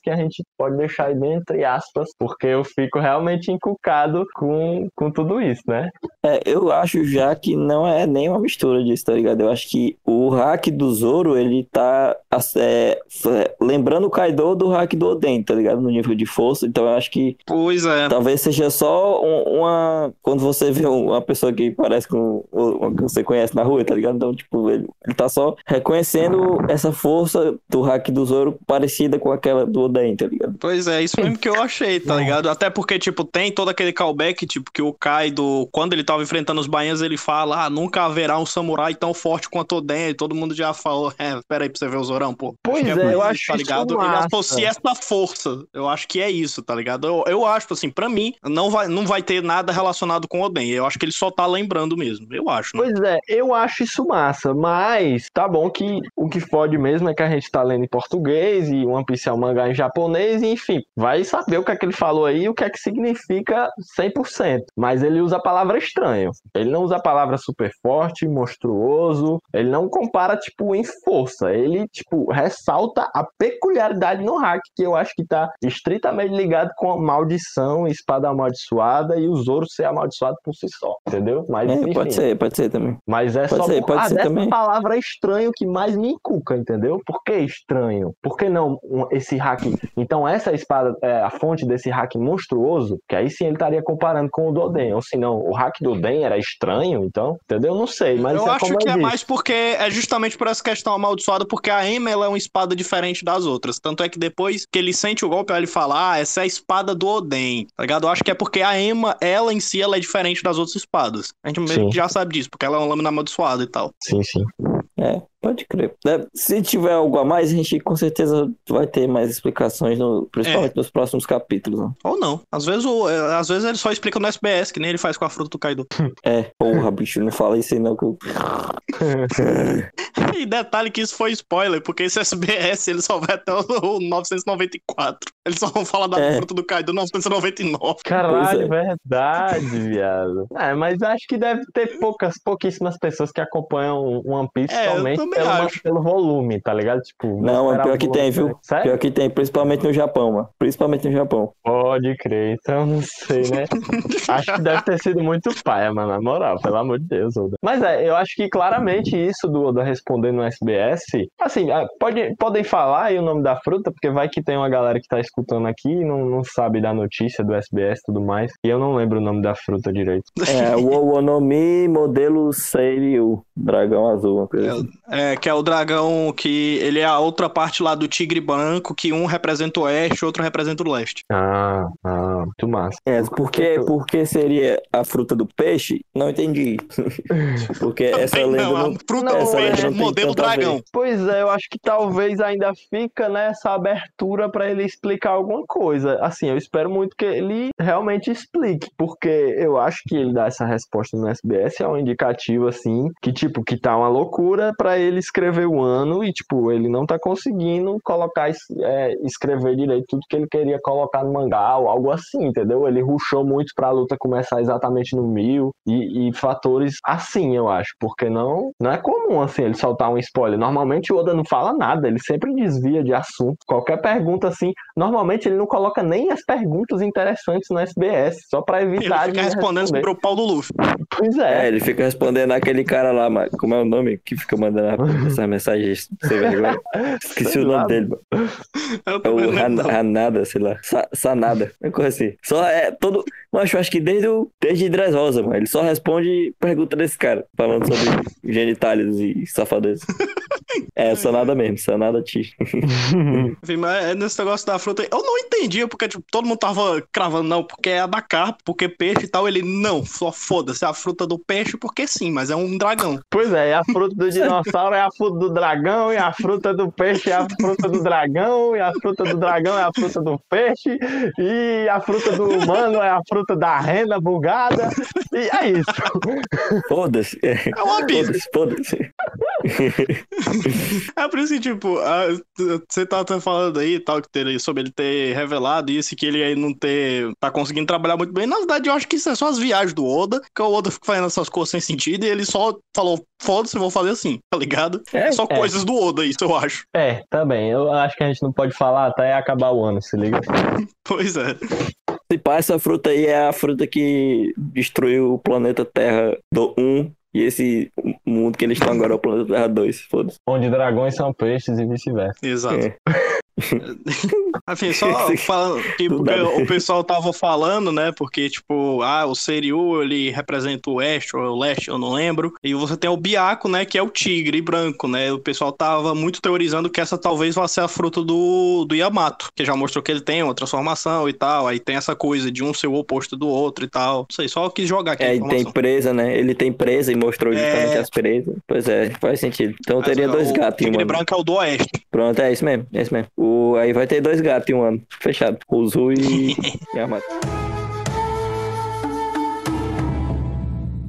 que a gente pode deixar aí bem entre aspas, porque eu fico realmente encucado com, com tudo isso, né? É, eu acho já que não é nem uma mistura disso, tá ligado? Eu acho que o hack do Zoro, ele tá é, f- lembrando o Kaido do hack do Oden, tá ligado? No nível de força. Então eu acho que Pois é. talvez seja só um- uma. Quando você vê um- uma pessoa que parece com uma que você conhece na rua, tá ligado? Então, tipo, ele, ele tá só reconhecendo essa força do hack do Zoro parecida com aquela do Oden, tá ligado? Pois é, isso mesmo que eu achei, tá <laughs> ligado? Até porque, tipo, tem todo aquele callback, tipo, que o Kaido, quando ele tava enfrentando os baianos, ele fala, ah, nunca haverá um samurai tão forte quanto o Oden, e todo mundo já falou, é, pera aí pra você ver o Zorão, pô. Pois que é, por eu isso, acho tá isso ligado? Ele associa essa força, eu acho que é isso, tá ligado? Eu, eu acho, assim, pra mim, não vai, não vai ter nada relacionado com o Oden, eu acho que ele só tá lembrando mesmo, eu acho, né? Pois é, eu acho isso massa, mas tá bom que o que fode mesmo é que a gente tá lendo em português e One Piece é um mangá em japonês, e enfim, vai saber o que é que ele falou aí e o que é que significa 100%. Mas ele usa a palavra estranho. Ele não usa a palavra super forte, monstruoso, ele não compara, tipo, em força. Ele, tipo, ressalta a peculiaridade no hack, que eu acho que tá estritamente ligado com a maldição, espada amaldiçoada e o Zoro ser amaldiçoado por si só, entendeu? Mas, É, enfim. pode ser, pode ser também. Mas é Pode só ser, pode ser dessa também. palavra estranho que mais me encuca, entendeu? Por que estranho? Por que não um- esse hack? Então essa espada é a fonte desse hack monstruoso, que aí sim ele estaria comparando com o do Oden. Ou se não, o hack do Oden era estranho, então, entendeu? Não sei, mas eu é acho como que eu é disse. mais porque é justamente por essa questão amaldiçoada, porque a Emma ela é uma espada diferente das outras. Tanto é que depois que ele sente o golpe, ele fala: Ah, essa é a espada do Oden. Tá ligado? Eu acho que é porque a Emma, ela em si, ela é diferente das outras espadas. A gente Sim. já sabe disso, porque ela é uma lâmina amaldiçoada e tal. Sim, sim. É, pode crer. É, se tiver algo a mais, a gente com certeza vai ter mais explicações, no- principalmente nos próximos capítulos. né? Ou não. Às vezes, o, é, às vezes ele só explica no SBS, que nem ele faz com a fruta do Kaido. <laughs> É, porra, bicho, não fala isso aí não. Que eu... <laughs> E detalhe que isso foi spoiler, porque esse SBS ele só vai até o, o 994. Eles só vão falar da É. fruta do Kaido 999. Caralho, Pois verdade, viado. É, mas acho que deve ter poucas, pouquíssimas pessoas que acompanham One Piece É, eu somente também pelo, acho. pelo volume, tá ligado? Tipo, Não, esperar pior que tem, viu? Sério? Pior que tem, principalmente no Japão, mano. Principalmente no Japão. Pode crer, então não sei, né? <laughs> acho que deve ter sido muito paia, mano, na moral, pelo amor de Deus, Oda. Mas é, eu acho que claramente isso do Oda responder no SBS, assim, ah, pode, podem falar aí o nome da fruta, porque vai que tem uma galera que tá escutando aqui e não, não sabe da notícia do SBS e tudo mais, e eu não lembro o nome da fruta direito. É, o Owonomi modelo Seiryu, dragão azul, uma coisa assim. É, que é o dragão que ele é a outra parte lá do tigre branco, que um representa o oeste, outro representa o leste. Ah, ah, muito massa. É, porque, porque seria a fruta do peixe? Não entendi. <laughs> porque essa lenda não, não... a fruta não, do essa peixe, não modelo dragão. Pois é, eu acho que talvez ainda fica nessa abertura pra ele explicar alguma coisa. Assim, eu espero muito que ele realmente explique, porque eu acho que ele dá essa resposta no SBS é um indicativo assim, que tipo, que tá uma loucura pra ele escrever o ano e tipo, ele não tá conseguindo colocar é, escrever direito tudo que ele queria colocar no mangá ou algo assim, entendeu? Ele ruxou muito pra luta começar exatamente no mil e, e fatores assim, eu acho, porque não não é comum assim ele soltar um spoiler. Normalmente o Oda não fala nada, ele sempre desvia de assunto. Qualquer pergunta assim, normalmente ele não coloca nem as perguntas interessantes no SBS, só pra Ele evitar fica de respondendo responder. sobre o pau do Luffy. Pois É, é. ele fica respondendo aquele cara lá, como é o nome? Que fica mandando essas mensagens sem vergonha. <laughs> Esqueci o nome dele, mano. É o Han-. Hanada, sei lá. Sa Sanada. Uma coisa assim. Só é todo. Mas eu acho que desde, o... desde Dress Rosa, mano. Ele só responde pergunta desse cara. Falando sobre <laughs> genitálios e safadezas. É, Sanada mesmo, Sanada Ti. <laughs> Enfim, mas é nesse negócio da fruta, eu não entendia, porque tipo, todo mundo tava cravando, não, porque é da carpa, porque peixe e tal. Ele, não, só foda-se, é a fruta do peixe, porque sim, mas é um dragão. Pois é, e a fruta do dinossauro é a fruta do dragão, e a fruta do peixe é a fruta do dragão, e a fruta do dragão é a fruta do peixe, e a fruta do humano é a fruta da renda bugada, e é isso. Foda-se. É É uma Bíblia. Foda-se, foda-se. <laughs> É por isso que, tipo, a- você tá até falando aí tal, que ter, sobre ele ter revelado isso, e que ele aí não ter. tá conseguindo trabalhar muito bem. Na verdade, eu acho que isso é só as viagens do Oda, que o Oda fica fazendo essas coisas sem sentido, e ele só falou, foda-se, vou fazer assim, tá ligado? É, só é. coisas do Oda, isso eu acho. É, também, eu acho que a gente não pode falar até acabar o ano, se liga? <laughs> Pois é. Se pá, essa fruta aí é a fruta que destruiu o planeta Terra do 1 e esse mundo que eles estão agora é o planeta Terra 2. Foda-se. Onde dragões são peixes e vice-versa. Exato. É. Enfim, <laughs> só falando a ver. o pessoal tava falando, né? Porque, tipo, ah, o Seriu, ele representa o oeste ou o leste, eu não lembro. E você tem o Biaco, né? Que é o tigre branco, né? O pessoal tava muito teorizando que essa talvez vá ser a fruta do, do Yamato, que já mostrou que ele tem uma transformação e tal. Aí tem essa coisa de um ser o oposto do outro e tal. Não sei, só quis jogar aqui É, e tem presa, né? Ele tem presa e mostrou justamente É. as presas. Pois é, faz sentido. Então Mas teria dois o gatos um tigre branco é o do oeste. Pronto, é isso mesmo, é isso mesmo. O, aí vai ter dois gatos em um ano. Fechado. O Zu e Yamato.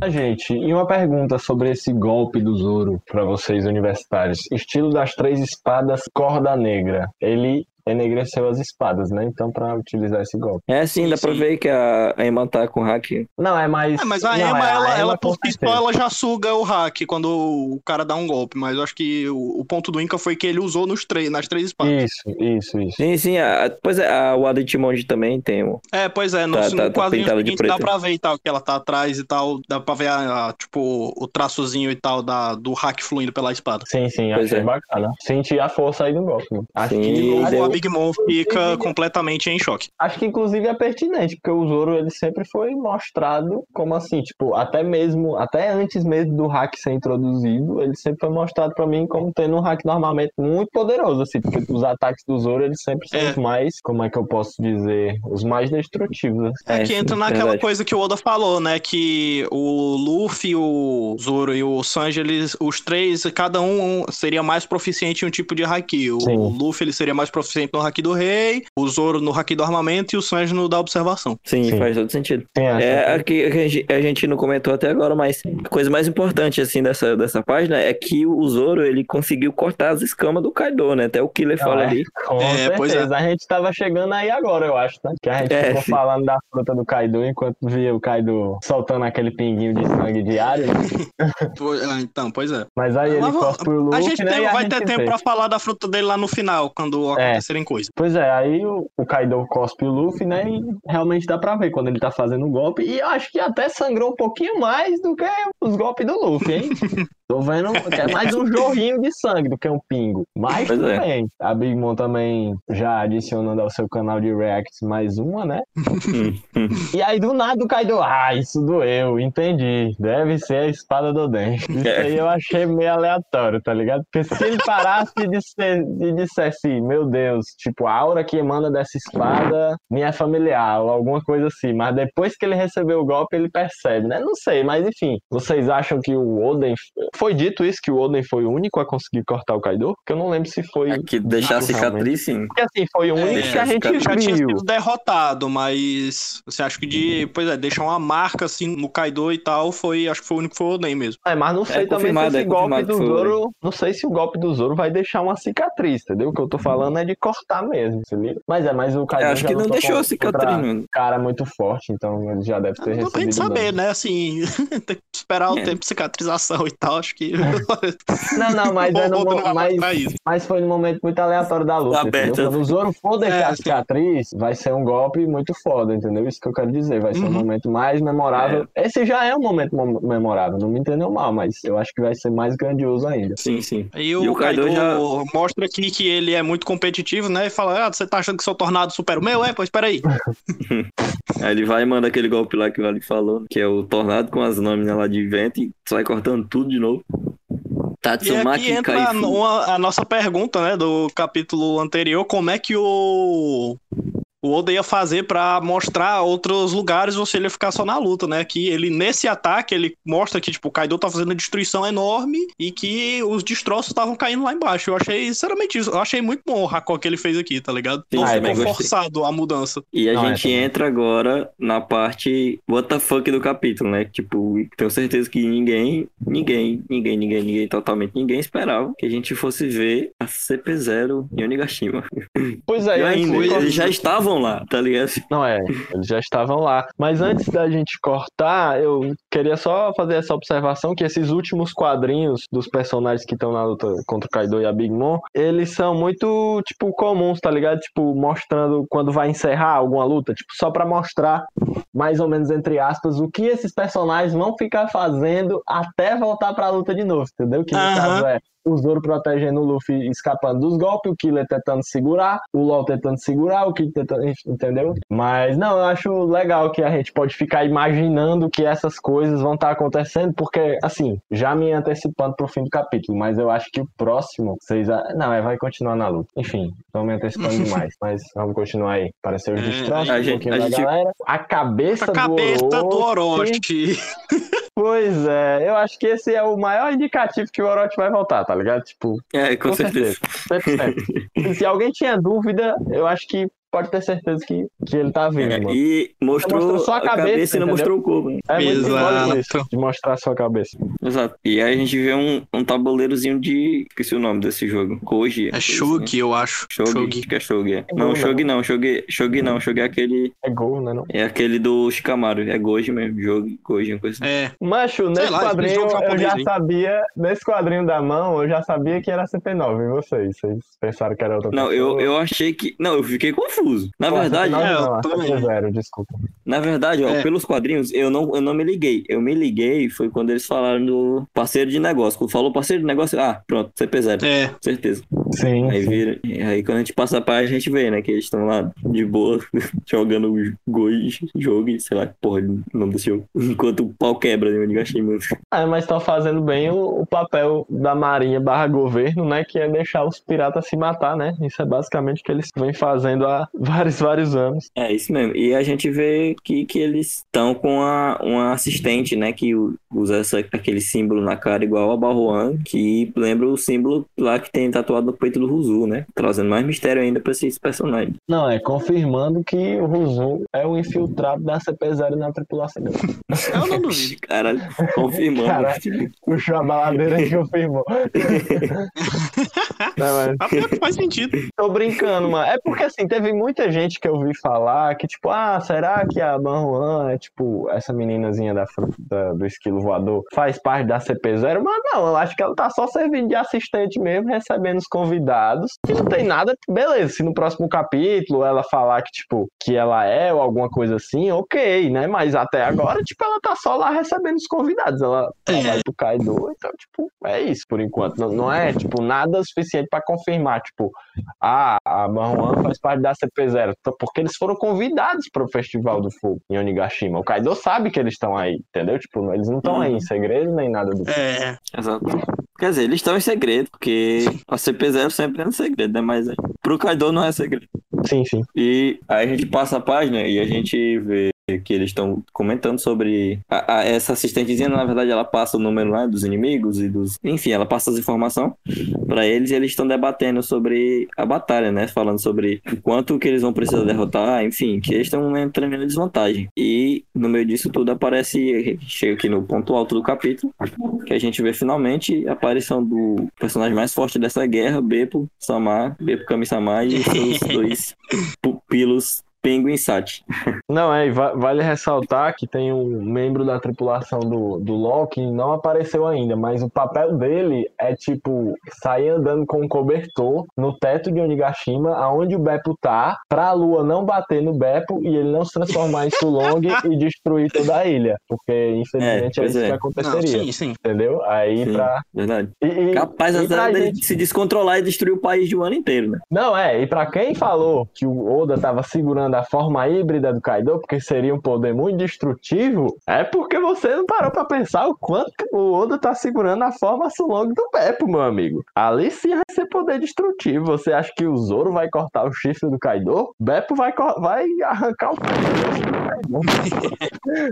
Ah, Gente, e uma pergunta sobre esse golpe do Zoro para vocês universitários. Estilo das três espadas, corda negra. Ele enegreceu as espadas, né? Então, para utilizar esse golpe. É sim, dá Sim, pra ver que a, a Emma tá com hack. Não, é mais. É, mas a não, Emma, é, a ela, ela com por si só, ela já suga o hack quando o cara dá um golpe. Mas eu acho que o, o ponto do Inca foi que ele usou nos três, nas três espadas. Isso, isso, isso. Sim, sim. A, pois é, a Wada Timonde também tem um. É, pois é, no, Tá, no tá, tá quadrinho de seguinte dá preto. pra ver e tal, que ela tá atrás e tal, dá pra ver, a, a, tipo, o traçozinho e tal da, do hack fluindo pela espada. Sim, sim, Pois achei é. bacana. Senti a força aí do golpe. Acho Sim, que, e O a Big Mom fica completamente em choque. acho que inclusive é pertinente, porque o Zoro ele sempre foi mostrado como assim, tipo, até mesmo, até antes mesmo do hack ser introduzido, ele sempre foi mostrado pra mim como tendo um hack normalmente muito poderoso, assim, porque os ataques do Zoro eles sempre são É. os mais, como é que eu posso dizer, os mais destrutivos. assim. É, É, que entra naquela verdade. coisa que o Oda falou, né? Que o Luffy, o Zoro e o Sanji, eles, os três, cada um seria mais proficiente em um tipo de haki. O, Sim. Luffy ele seria mais proficiente no haki do rei, o Zoro no haki do armamento e o Sanji no da observação. Sim, Sim. faz todo sentido. É, aqui a gente, a gente não comentou até agora, mas a coisa mais importante, assim, dessa, dessa página é que o Zoro, ele conseguiu cortar as escamas do Kaido, né? Até o Killer Não, fala é. ali. Com É, pois certeza. A gente tava chegando aí agora, eu acho, né? Que a gente É, ficou sim. falando da fruta do Kaido enquanto via o Kaido soltando aquele pinguinho de sangue diário. né? <laughs> Ah, Então, pois é. Mas aí ele Mas vamos- cospe o Luffy, A gente né? tem- e a vai gente ter tempo vê. pra falar da fruta dele lá no final, quando É. acontecerem coisas. Pois é, aí o, o Kaido cospe o Luffy, né? E realmente dá pra ver quando ele tá fazendo o golpe. E eu acho que até sangrou um pouquinho mais do que os golpes do Luffy, hein? <laughs> Tô vendo é mais um jorrinho de sangue do que um pingo. Mas Pois tudo é. bem. A Big Mom também já adicionando ao seu canal de reacts mais uma, né? <laughs> E aí do nada o Kaido, ah, isso doeu, entendi. Deve ser a espada do Den. Isso É. aí eu achei meio aleatório, tá ligado? Porque se ele parasse e disse- e dissesse, meu Deus, tipo, a aura que emana dessa espada me é familiar, ou alguma coisa assim. Mas depois que ele recebeu o golpe, ele percebe, né? Não sei, mas enfim. Vocês acham que o Oden. Foi dito isso, que o Oden foi o único a conseguir cortar o Kaido? Porque eu não lembro se foi. Aqui, deixar a Realmente. cicatriz, sim. Porque assim, foi o É, único que a gente já Já tinha viu. sido derrotado, mas você acha que de, pois é, deixar uma marca assim no Kaido e tal, foi, acho que foi o único que foi o Oden mesmo. É, mas não sei também se esse é golpe do que Zoro. Não sei se o golpe do Zoro vai deixar uma cicatriz, entendeu? O que eu tô falando é de cortar mesmo, se liga? Mas é, mas o Kaido Eu acho já que não deixou a cicatriz, mano. cara muito forte, então ele já deve ter Não tem recebido. que saber, dano. né? Assim, <laughs> tem que esperar o É. tempo de cicatrização e tal, acho que. <laughs> Não, não, <laughs> mas, é no, mas, mas foi no momento muito aleatório da luta, Tá. Quando o Zoro for deixar É, a sim. cicatriz, vai ser um golpe muito foda, entendeu? Isso que eu quero dizer, vai ser um Uhum. momento mais memorável. Esse já é um momento mo- memorável, não me entendeu mal, mas eu acho que vai ser mais grandioso ainda. Sim, sim. E o, E o Kaido, Kaido já- mostra aqui que ele é muito competitivo, né? E fala: Ah, você tá achando que seu tornado supera o meu? É, pois peraí. <laughs> Aí ele vai e manda aquele golpe lá que o Ali falou, que é o tornado com as lâminas lá de vento e sai cortando tudo de novo. E Tatsumaki aqui entra a, uma- a nossa pergunta, né, do capítulo anterior, como é que o o Oda ia fazer pra mostrar outros lugares ou se ele ia ficar só na luta, né? Que ele, nesse ataque, ele mostra que, tipo, o Kaido tá fazendo uma destruição enorme e que os destroços estavam caindo lá embaixo. Eu achei, sinceramente, isso- eu achei muito bom o Hakon que ele fez aqui, tá ligado? Não ah, ficou forçado a mudança. E a Não, é gente também. entra agora na parte what the fuck do capítulo, né? Tipo, tenho certeza que ninguém, ninguém, ninguém, ninguém, ninguém, totalmente ninguém esperava que a gente fosse ver a CP0 em Onigashima. Pois é, E ainda, de- eles já estavam lá, tá ligado? Não é, eles já estavam lá. Mas antes da gente cortar, eu queria só fazer essa observação que esses últimos quadrinhos dos personagens que estão na luta contra o Kaido e a Big Mom, eles são muito, tipo, comuns, tá ligado? Tipo, mostrando quando vai encerrar alguma luta, tipo, só pra mostrar, mais ou menos, entre aspas, o que esses personagens vão ficar fazendo até voltar pra luta de novo, entendeu? Que no caso é o Zoro protegendo o Luffy escapando dos golpes, o Killer tentando segurar, o LOL tentando segurar, o Kid tentando, entendeu? Mas não, eu acho legal que a gente pode ficar imaginando que essas coisas vão estar acontecendo, porque, assim, já me antecipando pro fim do capítulo, mas eu acho que o próximo, vocês. Não, é, vai continuar na luta. Enfim, estão me antecipando <laughs> demais, mas vamos continuar aí. Apareceu os É, destroços, um gente- pouquinho da gente- galera. A cabeça, A cabeça do do Orochi. Orochi. Pois é, eu acho que esse é o maior indicativo que o Orochi vai voltar, tá ligado? Tipo, É, com, com certeza. certeza. 100%. <laughs> Se alguém tinha dúvida, eu acho que pode ter certeza que, que ele tá vindo, É, mano. e mostrou, Mostrou só a a cabeça, cabeça, e não mostrou o corpo. né? É muito Exato. isso, de mostrar a sua cabeça. Exato. E aí a gente vê um, um tabuleirozinho de. Esqueci o nome desse jogo. Koji. É Shug, eu acho. Shogi. Acho que é Shogi. É. É Não, gol, Shogi não. Shogi, Shogi não. Shogi é aquele. É gol, né? Não? É aquele do Shikamaru. É Goji mesmo. Jogi, Goji, uma coisa assim. É. Macho, nesse lá, esse quadrinho jogo eu japonês, já hein? sabia, nesse quadrinho da mão, eu já sabia que era CP9, e vocês? Vocês pensaram que era outra Não, pessoa? eu, eu achei que. Não, eu fiquei confuso. Na Pô, verdade, CP9 É, eu não, também. CP0, desculpa. na verdade, ó, É. pelos quadrinhos, eu não, eu não me liguei. Eu me liguei foi quando eles falaram do parceiro de negócio. Quando falou parceiro de negócio, ah, pronto, CP0. É. Certeza. Sim, Aí sim. vira. Aí quando a gente passa a página, a gente vê, né? Que eles estão lá de boa, <laughs> jogando Goji, jogo, e sei lá, que porra, o nome desse jogo. <laughs> Enquanto o pau quebra, né? Eu nem achei muito. Ah, mas estão fazendo bem o, o papel da marinha barra governo, né? Que é deixar os piratas se matar, né? Isso é basicamente o que eles vêm fazendo há <laughs> vários, vários anos. É isso mesmo. E a gente vê que, que eles estão com a, uma assistente, né? Que usa essa, aquele símbolo na cara igual a Barroan, que lembra o símbolo lá que tem tatuado no peito do Ruzu, né? Trazendo mais mistério ainda pra esses personagens. Não, é confirmando que o Ruzu é o infiltrado da CP0 na tripulação. <laughs> Eu não duvido. Caralho, confirmando. Caralho. Puxou a baladeira e confirmou. <laughs> Não, mas faz sentido. tô brincando, mano. É porque assim, teve muita gente que eu ouvi falar que, tipo, ah, será que a Banhuan é tipo essa meninazinha da, da- do esquilo voador faz parte da CP0? Mas não, eu acho que ela tá só servindo de assistente mesmo, recebendo os convidados. E não tem nada, beleza. Se no próximo capítulo ela falar que, tipo, que ela é ou alguma coisa assim, ok, né? Mas até agora, tipo, ela tá só lá recebendo os convidados. Ela É. vai pro Kaido, então, tipo, é isso por enquanto. Não, não é, tipo, nada suficiente pra confirmar, tipo, ah, a Marwan faz parte da CP0, Então, porque eles foram convidados para o Festival do Fogo em Onigashima. O Kaido sabe que eles estão aí, entendeu? Tipo, eles não estão aí em segredo nem nada do tipo. É. Exato. Quer dizer, eles estão em segredo, porque a CP0 sempre é um segredo, né? Mas pro Kaido não é segredo. Sim, sim. E aí a gente passa a página e a gente vê que eles estão comentando sobre a- a- essa assistentezinha, na verdade, ela passa o número lá dos inimigos e dos. Enfim, ela passa as informações pra eles e eles estão debatendo sobre a batalha, né? Falando sobre o quanto que eles vão precisar derrotar, enfim, que eles estão em tremenda desvantagem. E no meio disso tudo aparece, chega aqui no ponto alto do capítulo, que a gente vê finalmente a aparição do personagem mais forte dessa guerra, Beppo Samar, Beppo Kami-sama e seus <laughs> dois pupilos Penguin Sat. Não, é, e va- vale ressaltar que tem um membro da tripulação do, do LoL que não apareceu ainda, mas o papel dele é, tipo, sair andando com um cobertor no teto de Onigashima, aonde o Beppo tá, pra lua não bater no Beppo e ele não se transformar em Sulong <laughs> e destruir toda a ilha, porque infelizmente é, pois isso é. que Não, aconteceria, sim, sim. entendeu? Aí Sim. pra... Verdade. E, e- Capaz e pra dele gente- se descontrolar e destruir o país de um ano inteiro, né? Não, é, e pra quem falou que o Oda tava segurando segurando a forma híbrida do Kaido, porque seria um poder muito destrutivo, é porque você não parou pra pensar o quanto o Oda tá segurando a forma Sulong do Beppo, meu amigo. Ali sim vai ser poder destrutivo. Você acha que o Zoro vai cortar o chifre do Kaido? Beppo vai, vai arrancar o chifre do.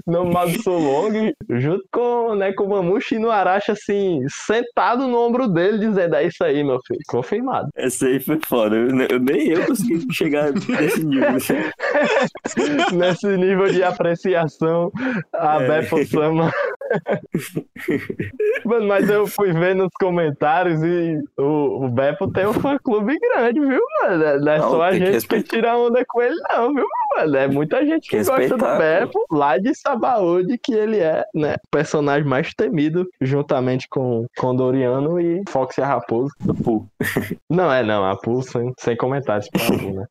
No modo Sulong, junto com, né, com o Mamushi no Arashi, assim, sentado no ombro dele, dizendo: É isso aí, meu filho. Confirmado. Essa aí foi foda. Eu, eu, nem eu consegui chegar nesse nível. <laughs> nesse nível de apreciação, a é. Beppo Sama. Mano, mas eu fui ver nos comentários e o, o Beppo tem um fã-clube grande, viu, mano? Não é não, só a gente que, que, tira onda com ele, não, viu, mano? É muita gente que, que gosta do Beppo lá de Sabaúde, que ele é, né, o personagem mais temido, juntamente com, com Doriano e Fox e a Raposa. Do Poo. Não, é, não, a Poo sem, sem comentários pra Poo, né?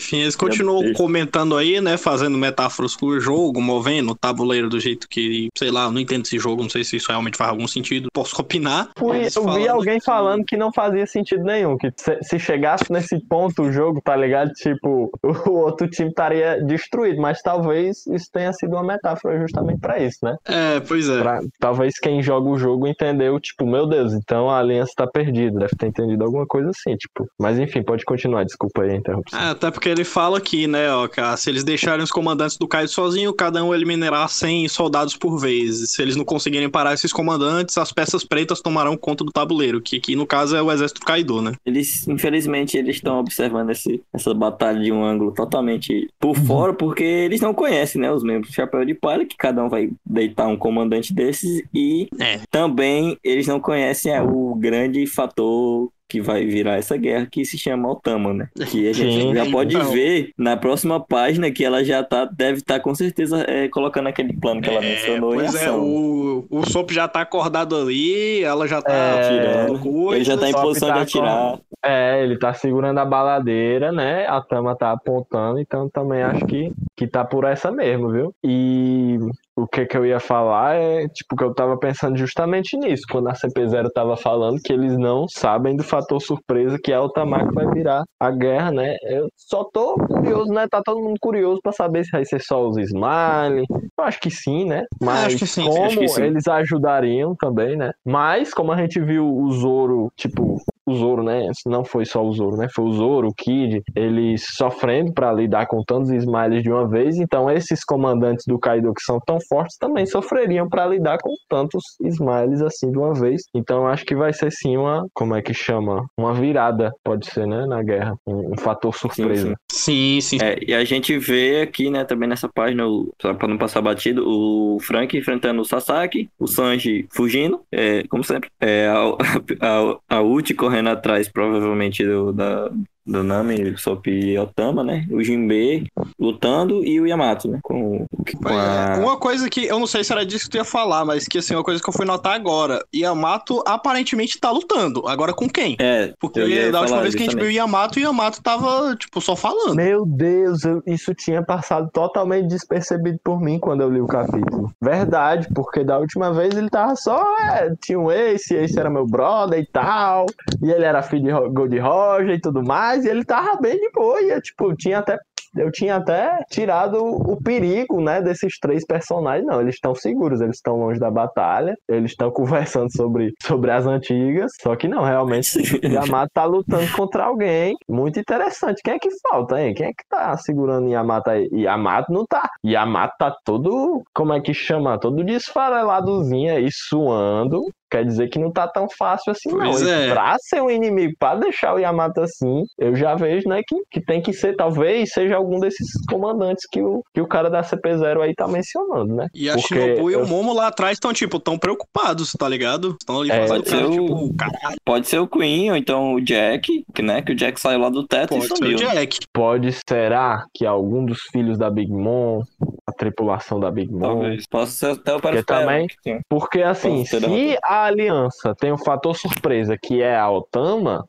Enfim, eles continuam comentando aí, né, fazendo metáforas com o jogo, movendo o tabuleiro do jeito que, sei lá, não entendo esse jogo, não sei se isso realmente faz algum sentido, posso opinar. Fui, eu vi alguém que... falando que não fazia sentido nenhum, que se, se, chegasse nesse ponto o jogo, tá ligado? Tipo, <laughs> o outro time estaria destruído, mas talvez isso tenha sido uma metáfora justamente para isso, né? É, pois é. Pra, talvez quem joga o jogo entendeu, tipo, meu Deus, então a aliança tá perdida, deve ter entendido alguma coisa assim, tipo. Mas enfim, pode continuar, desculpa aí a interrupção. É, até porque ele fala aqui, né, ó, que se eles deixarem os comandantes do Kaido sozinho, cada um eliminará 100 soldados por vez. Se eles não conseguirem parar esses comandantes, as peças pretas tomarão conta do tabuleiro, que aqui no caso é o exército Kaido, né? Eles, infelizmente, eles estão observando esse, essa batalha de um ângulo totalmente por uhum. fora, porque eles não conhecem, né, os membros do Chapéu de Palha, que cada um vai deitar um comandante desses e é. também eles não conhecem é, o grande fator que vai virar essa guerra que se chama Otama, né? Que a gente Sim, já pode então... ver na próxima página que ela já tá, deve estar tá, com certeza é, colocando aquele plano que ela é, mencionou pois em é, ação. É, o, o Sop já tá acordado ali, ela já tá é, tirando. Coisa, ele já tá em posição tá de atirar. É, ele tá segurando a baladeira, né? A Tama tá apontando, então também acho que, que tá por essa mesmo, viu? E o que que eu ia falar é, tipo, que eu tava pensando justamente nisso, quando a CP0 tava falando que eles não sabem do fator surpresa que é o Tamar que vai virar a guerra, né? Eu só tô curioso, né? Tá todo mundo curioso para saber se vai ser só os Smile. Eu acho que sim, né? Mas sim, como sim. eles ajudariam também, né? Mas como a gente viu o Zoro, tipo, o Zoro, né? Não foi só o Zoro, né? Foi o Zoro, o Kid, eles sofrendo para lidar com tantos Smiles de uma vez. Então, esses comandantes do Kaido que são tão fortes também sofreriam para lidar com tantos Smiles assim de uma vez. Então, acho que vai ser sim uma, como é que chama? Uma virada, pode ser, né? Na guerra. Um, um fator surpresa. Sim, sim. sim. É, e a gente vê aqui, né, também nessa página, para não passar batido, o Frank enfrentando o Sasaki, o Sanji fugindo, é, como sempre. É, a, <laughs> a, a Uchi correndo correndo atrás, provavelmente, do, da, do Nami, Sop e Otama, né? O Jinbe lutando e o Yamato, né? Com, com a... Uma coisa que eu não sei se era disso que tu ia falar, mas que assim, uma coisa que eu fui notar agora: Yamato aparentemente tá lutando. Agora com quem? É. Porque da última vez que a gente viu o Yamato, o Yamato tava, tipo, só falando. Meu Deus, eu, isso tinha passado totalmente despercebido por mim quando eu li o capítulo. Verdade, porque da última vez ele tava só. É, tinha um Ace, esse era meu brother e tal. E ele era filho de Gold Roger e tudo mais e ele tava bem de boa. E, tipo, tinha até eu tinha até tirado o perigo, né, desses três personagens. Não, eles estão seguros, eles estão longe da batalha, eles estão <laughs> conversando sobre, sobre as antigas. Só que não, realmente, <laughs> Yamato tá lutando contra alguém. Muito interessante. Quem é que falta, hein? Quem é que tá segurando Yamato aí? Yamato não tá. Yamato tá todo, como é que chama? Todo desfareladozinho aí, suando quer dizer que não tá tão fácil assim, pois não. É. Pra ser um inimigo, pra deixar o Yamato assim, eu já vejo, né, que, que tem que ser, talvez, seja algum desses comandantes que o, que o cara da CP0 aí tá mencionando, né? E a Porque Shinobu eu... e o Momo lá atrás estão, tipo, tão preocupados, tá ligado? Estão ali é, fazendo cara, o... tipo, caralho. Pode ser o Queen, ou então o Jack, que, né, que o Jack saiu lá do teto Pode e sumiu. Ser o Jack. Pode, será que algum dos filhos da Big Mom, a tripulação da Big Mom... Talvez. Possa ser até o Porque também, porque assim, se a aliança. Tem um fator surpresa que é a Otama,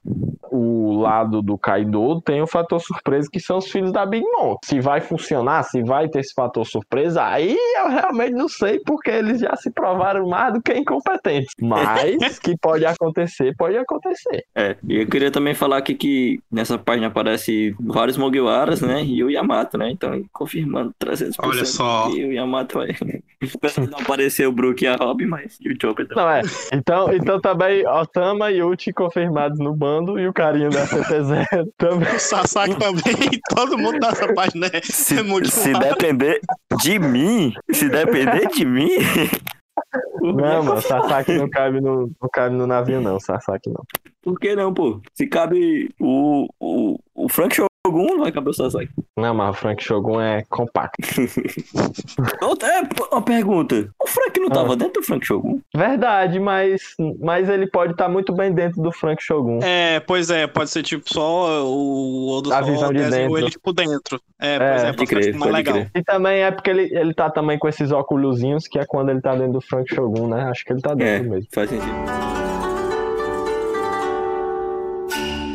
o lado do Kaido tem o fator surpresa que são os filhos da Big Mom. Se vai funcionar, se vai ter esse fator surpresa, aí eu realmente não sei porque eles já se provaram mais do que incompetentes. Mas <laughs> que pode acontecer, pode acontecer. É, e eu queria também falar aqui que nessa página aparece vários Mugiwaras, né? E o Yamato, né? Então, confirmando 300% Olha só. que o Yamato vai. De não aparecer o Brook e a Robin, mas e o Joker também. Não é. Então, então também Otama e Uchi confirmados no bando e o carinha da CT0 também. O Sasaki também, <laughs> todo mundo nessa página é, Se, é muito se depender de mim, se depender de mim. Não, mano, Sasaki não cabe no, não cabe no navio, não. Sasaki não. Por que não, pô? Se cabe o, o, o Frank Shogun, não vai caber o Sasaki. Não, mas o Frank Shogun é compacto. <laughs> Outra, é, uma pergunta. O Frank não tava dentro do Frank Shogun? Verdade, mas, mas ele pode estar muito bem dentro do Frank Shogun. É, pois é, pode ser tipo só o Odo A visão de dentro. ele tipo dentro. É, pois É, é, pode crer, tipo, mais legal. crer. E também é porque ele, ele tá também com esses óculosinhos, que é quando ele tá dentro do Frank Shogun, né? Acho que ele tá É, dentro mesmo. faz sentido.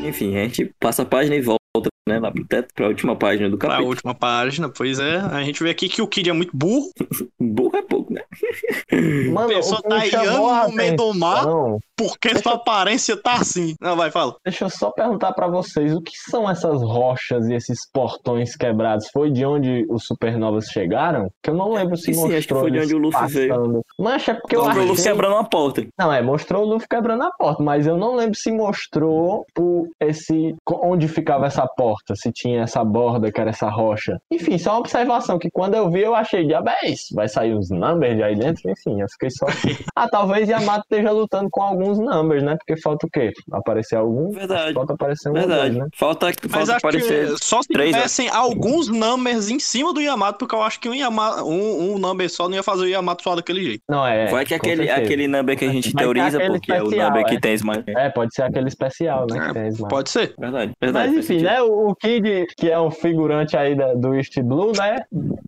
Enfim, a gente passa a página e volta, né, lá pro teto, pra última página do Pra capítulo. última página, pois é. A gente vê aqui que o Kid é muito burro. <laughs> Burro é pouco, né? Mano, A pessoa tá a anos no meio do mar porque sua aparência tá assim. Não, vai, fala. Deixa eu só perguntar pra vocês, o que são essas rochas e esses portões quebrados? Foi de onde os supernovas chegaram? Que eu não lembro se Sim, sim, mostrou acho que foi de onde o Luffy veio. passando. Mancha, é porque eu Eu achei... o Luffy quebrando uma porta. Não, é, mostrou o Luffy quebrando a porta, mas eu não lembro se mostrou o, esse onde ficava essa porta, se tinha essa borda que era essa rocha. Enfim, só uma observação que quando eu vi eu achei, diabo é isso, vai sair uns numbers de aí dentro, enfim, eu fiquei só... <laughs> ah, talvez Yamato esteja lutando com alguns numbers, né? Porque falta o quê? Aparecer algum? Verdade. Falta aparecer um Verdade. dois, né? Falta, falta aparecer. que só se três, né? tivessem alguns numbers em cima do Yamato, porque eu acho que um, Yamato, um, um number só não ia fazer o Yamato só daquele jeito. Não, é. Vai que aquele, certeza. aquele number que a gente Vai teoriza, porque é o especial, number que é. tem Smile. É, pode ser aquele especial, né? É, que. Pode ser. Verdade, verdade. Mas enfim, sentido. Né? O Kid, que é um figurante aí da- do East Blue, né?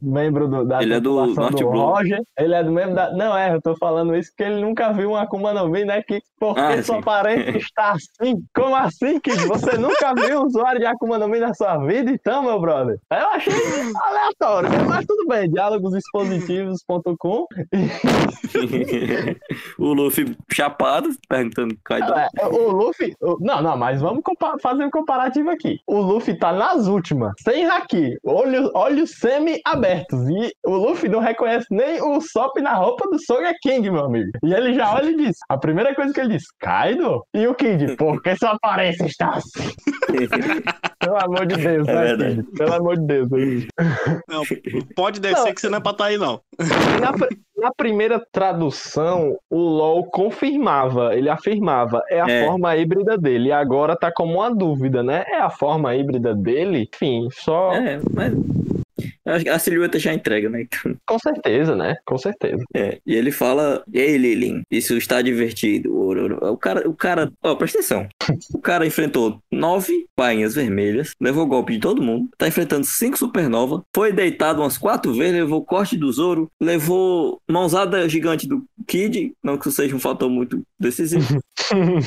Membro do, da Ele é do North Blue. Roger. Ele é do mesmo da. Não, é, eu tô falando isso porque ele nunca viu um Akuma no Mi, né? Que porque Ah, sua aparência <laughs> está assim. Como assim, Kid? Você nunca viu um usuário de Akuma no Mi na sua vida, então, meu brother? Eu achei aleatório, né? mas tudo bem. Diálogosexpositivos.com. <laughs> o Luffy chapado, perguntando Kaido. É, o Luffy. Não, não, mas vamos fazer um comparativo aqui. O Luffy tá nas últimas, sem haki, olhos, olhos semi-abertos. E o Luffy não reconhece nem o Sop na roupa do Soga King, meu amigo. E ele já olha e diz: a primeira coisa que ele diz, Kaido? E o Kid, por que sua aparência está assim? <laughs> Pelo amor de Deus, É né? Pelo amor de Deus. né? Não, pode descer Não. que você não é pra estar aí, não. Na, na primeira tradução, o LOL confirmava, ele afirmava, é a É. forma híbrida dele. E agora tá como uma dúvida, né? É a forma híbrida dele? Enfim, só. É, mas. A silhueta já entrega, né? Então, Com certeza, né? Com certeza. é. E ele fala: Ei, Lilin, isso está divertido. O cara, o cara, ó, presta atenção. O cara enfrentou nove bainhas vermelhas, levou golpe de todo mundo, tá enfrentando cinco supernova, foi deitado umas quatro vezes, levou corte do Zoro, levou mãozada gigante do Kid, não que isso seja um fator muito decisivo. <laughs>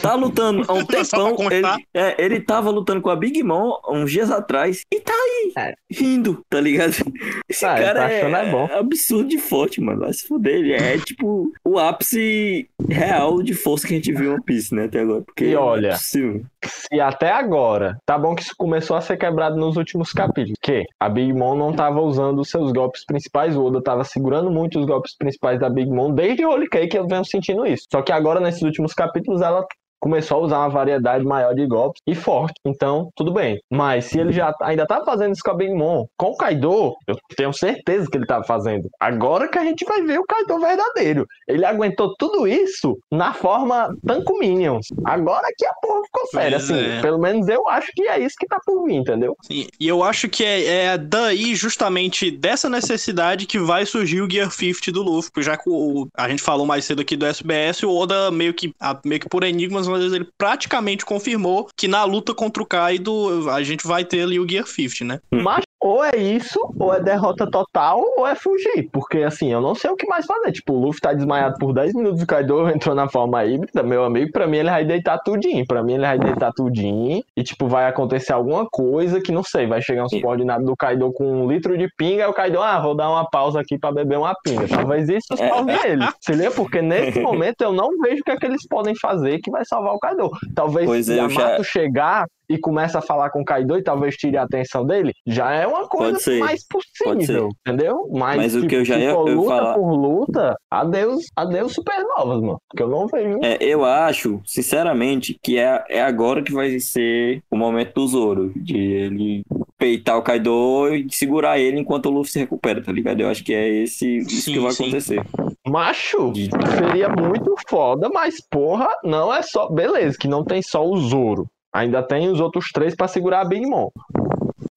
Tá lutando há um tempão. Ele, é, ele tava lutando com a Big Mom uns dias atrás e tá aí, É. rindo, tá ligado? <laughs> Esse Ah, cara tá achando é bom. absurdo de forte, mano. Vai se fuder. Ele é tipo o ápice real de força que a gente viu em One Piece, né, até agora. Porque E olha, não é. Se até agora, tá bom que isso começou a ser quebrado nos últimos capítulos, que a Big Mom não tava usando os seus golpes principais, o Oda tava segurando muito os golpes principais da Big Mom desde Holy Cake eu venho sentindo isso. Só que agora, nesses últimos capítulos, ela começou a usar uma variedade maior de golpes e forte. Então, tudo bem. Mas se ele já ainda tá fazendo isso com a Big Mom, com o Kaido, eu tenho certeza que ele tá fazendo. Agora que a gente vai ver o Kaido verdadeiro. Ele aguentou tudo isso na forma Tanco Minions. Agora que a porra ficou séria, assim. é. Pelo menos eu acho que é isso que tá por vir, entendeu? Sim, e eu acho que é, é daí, justamente dessa necessidade, que vai surgir o Gear 50 do Luffy. Já que o, a gente falou mais cedo aqui do SBS, o Oda meio que, a- meio que por enigmas, mas ele praticamente confirmou que na luta contra o Kaido a gente vai ter ali o Gear 50, né? Mas ou é isso, ou é derrota total, ou é fugir. Porque, assim, eu não sei o que mais fazer. Tipo, o Luffy tá desmaiado por 10 minutos, o Kaido <laughs> entrou na forma híbrida, meu amigo, pra mim ele vai deitar tudinho. Pra mim ele vai deitar tudinho. E, tipo, vai acontecer alguma coisa que, não sei, vai chegar um subordinado do Kaido com um litro de pinga, e o Kaido, ah, vou dar uma pausa aqui pra beber uma pinga. Talvez isso salve ele. Se lê, porque nesse <laughs> momento eu não vejo o que é que eles podem fazer que vai salvar o Kaido. Talvez Pois se é, Yamato já- chegar e começa a falar com o Kaido e talvez tire a atenção dele, já é uma coisa mais possível, entendeu? Mas, Mas o tipo, que eu já se ia- eu luta falar- por luta, adeus, adeus supernovas, mano. Porque eu não vejo. É, eu acho, sinceramente, que é, é agora que vai ser o momento do Zoro, de ele peitar o Kaido e segurar ele enquanto o Luffy se recupera, tá ligado? Eu acho que é esse isso Sim, que vai sim. acontecer. Macho, seria muito foda, mas porra, não é só. Beleza, que não tem só o Zoro. Ainda tem os outros três pra segurar a Big Mom.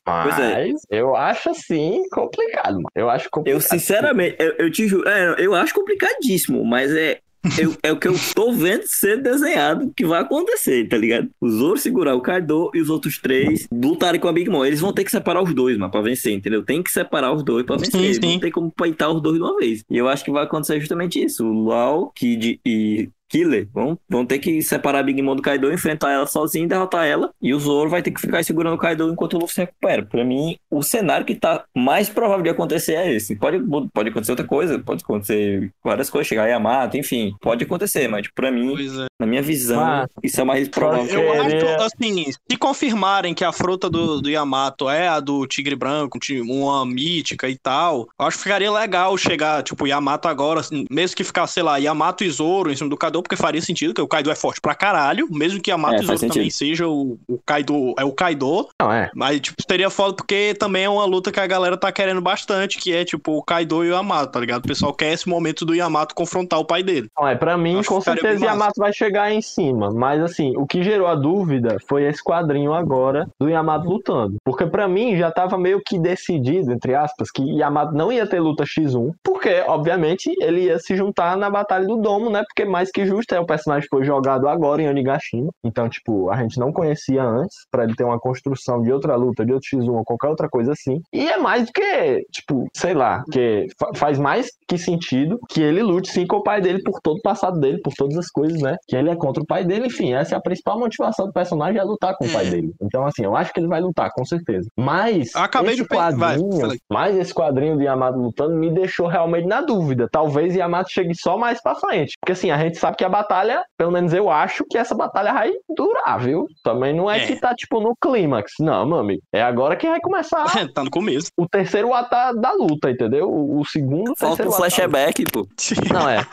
Mas Pois é. eu acho assim complicado, mano. Eu acho complicado. Eu, sinceramente, eu, eu te juro, é, eu acho complicadíssimo, mas é, eu- é o que eu tô vendo ser desenhado que vai acontecer, tá ligado? O Zoro segurar o Kaido e os outros três lutarem com a Big Mom. Eles vão ter que separar os dois, mano, pra vencer, entendeu? Tem que separar os dois pra vencer. Sim, sim. Não tem como peitar os dois de uma vez. E eu acho que vai acontecer justamente isso. O Lau, Kid e Killer vão, vão ter que separar a Big Mom do Kaido, enfrentar ela sozinho, derrotar ela. E o Zoro vai ter que ficar segurando o Kaido enquanto o Luffy se recupera. Pra mim, o cenário que tá mais provável de acontecer é esse. Pode, pode acontecer outra coisa, pode acontecer várias coisas, chegar Yamato, enfim, pode acontecer, mas pra mim, é. na minha visão, Ah, isso é mais provável. Eu Queria- acho, assim, se confirmarem que a fruta do, do Yamato é a do Tigre Branco, uma mítica e tal, eu acho que ficaria legal chegar, tipo, Yamato agora, assim, mesmo que ficar, sei lá, Yamato e Zoro em cima do Kaido, porque faria sentido, que o Kaido é forte pra caralho, mesmo que Yamato É, e Zoro também seja o, o Kaido, é o Kaido, Não, é. mas, tipo, seria foda porque também é uma luta que a galera tá querendo bastante, que é, tipo, o Kaido e o Yamato, tá ligado? O pessoal quer esse momento do Yamato confrontar o pai dele. Não, é, pra mim, Acho com certeza. Yamato vai chegar em cima. Mas assim, o que gerou a dúvida foi esse quadrinho agora do Yamato lutando. Porque pra mim já tava meio que decidido, entre aspas, que Yamato não ia ter luta X1. Porque, obviamente, ele ia se juntar na Batalha do Domo, né? Porque mais que justo é o personagem foi jogado agora em Onigashima. Então, tipo, a gente não conhecia antes, pra ele ter uma construção de outra luta, de outro X1 ou qualquer outra coisa assim. E é mais do que, tipo, sei lá, que fa- faz mais que sentido que ele lute sim com o pai dele por todo o passado dele, por todas as coisas, né? Que ele é contra o pai dele, enfim, essa é a principal motivação do personagem é lutar com o pai É. dele. Então, assim, eu acho que ele vai lutar, com certeza. Mas Eu acabei esse de vai, quadrinho, aí. mas esse quadrinho do Yamato lutando me deixou realmente na dúvida. Talvez Yamato chegue só mais pra frente. Porque assim, a gente sabe que a batalha, pelo menos eu acho que essa batalha vai durar, viu? Também não é, É. que tá, tipo, no clímax. Não, meu amigo. É agora que vai começar <laughs> tá no começo. o terceiro ato da, luta, entendeu? O, o segundo, Falta terceiro da flashback, pô. <laughs> não, é.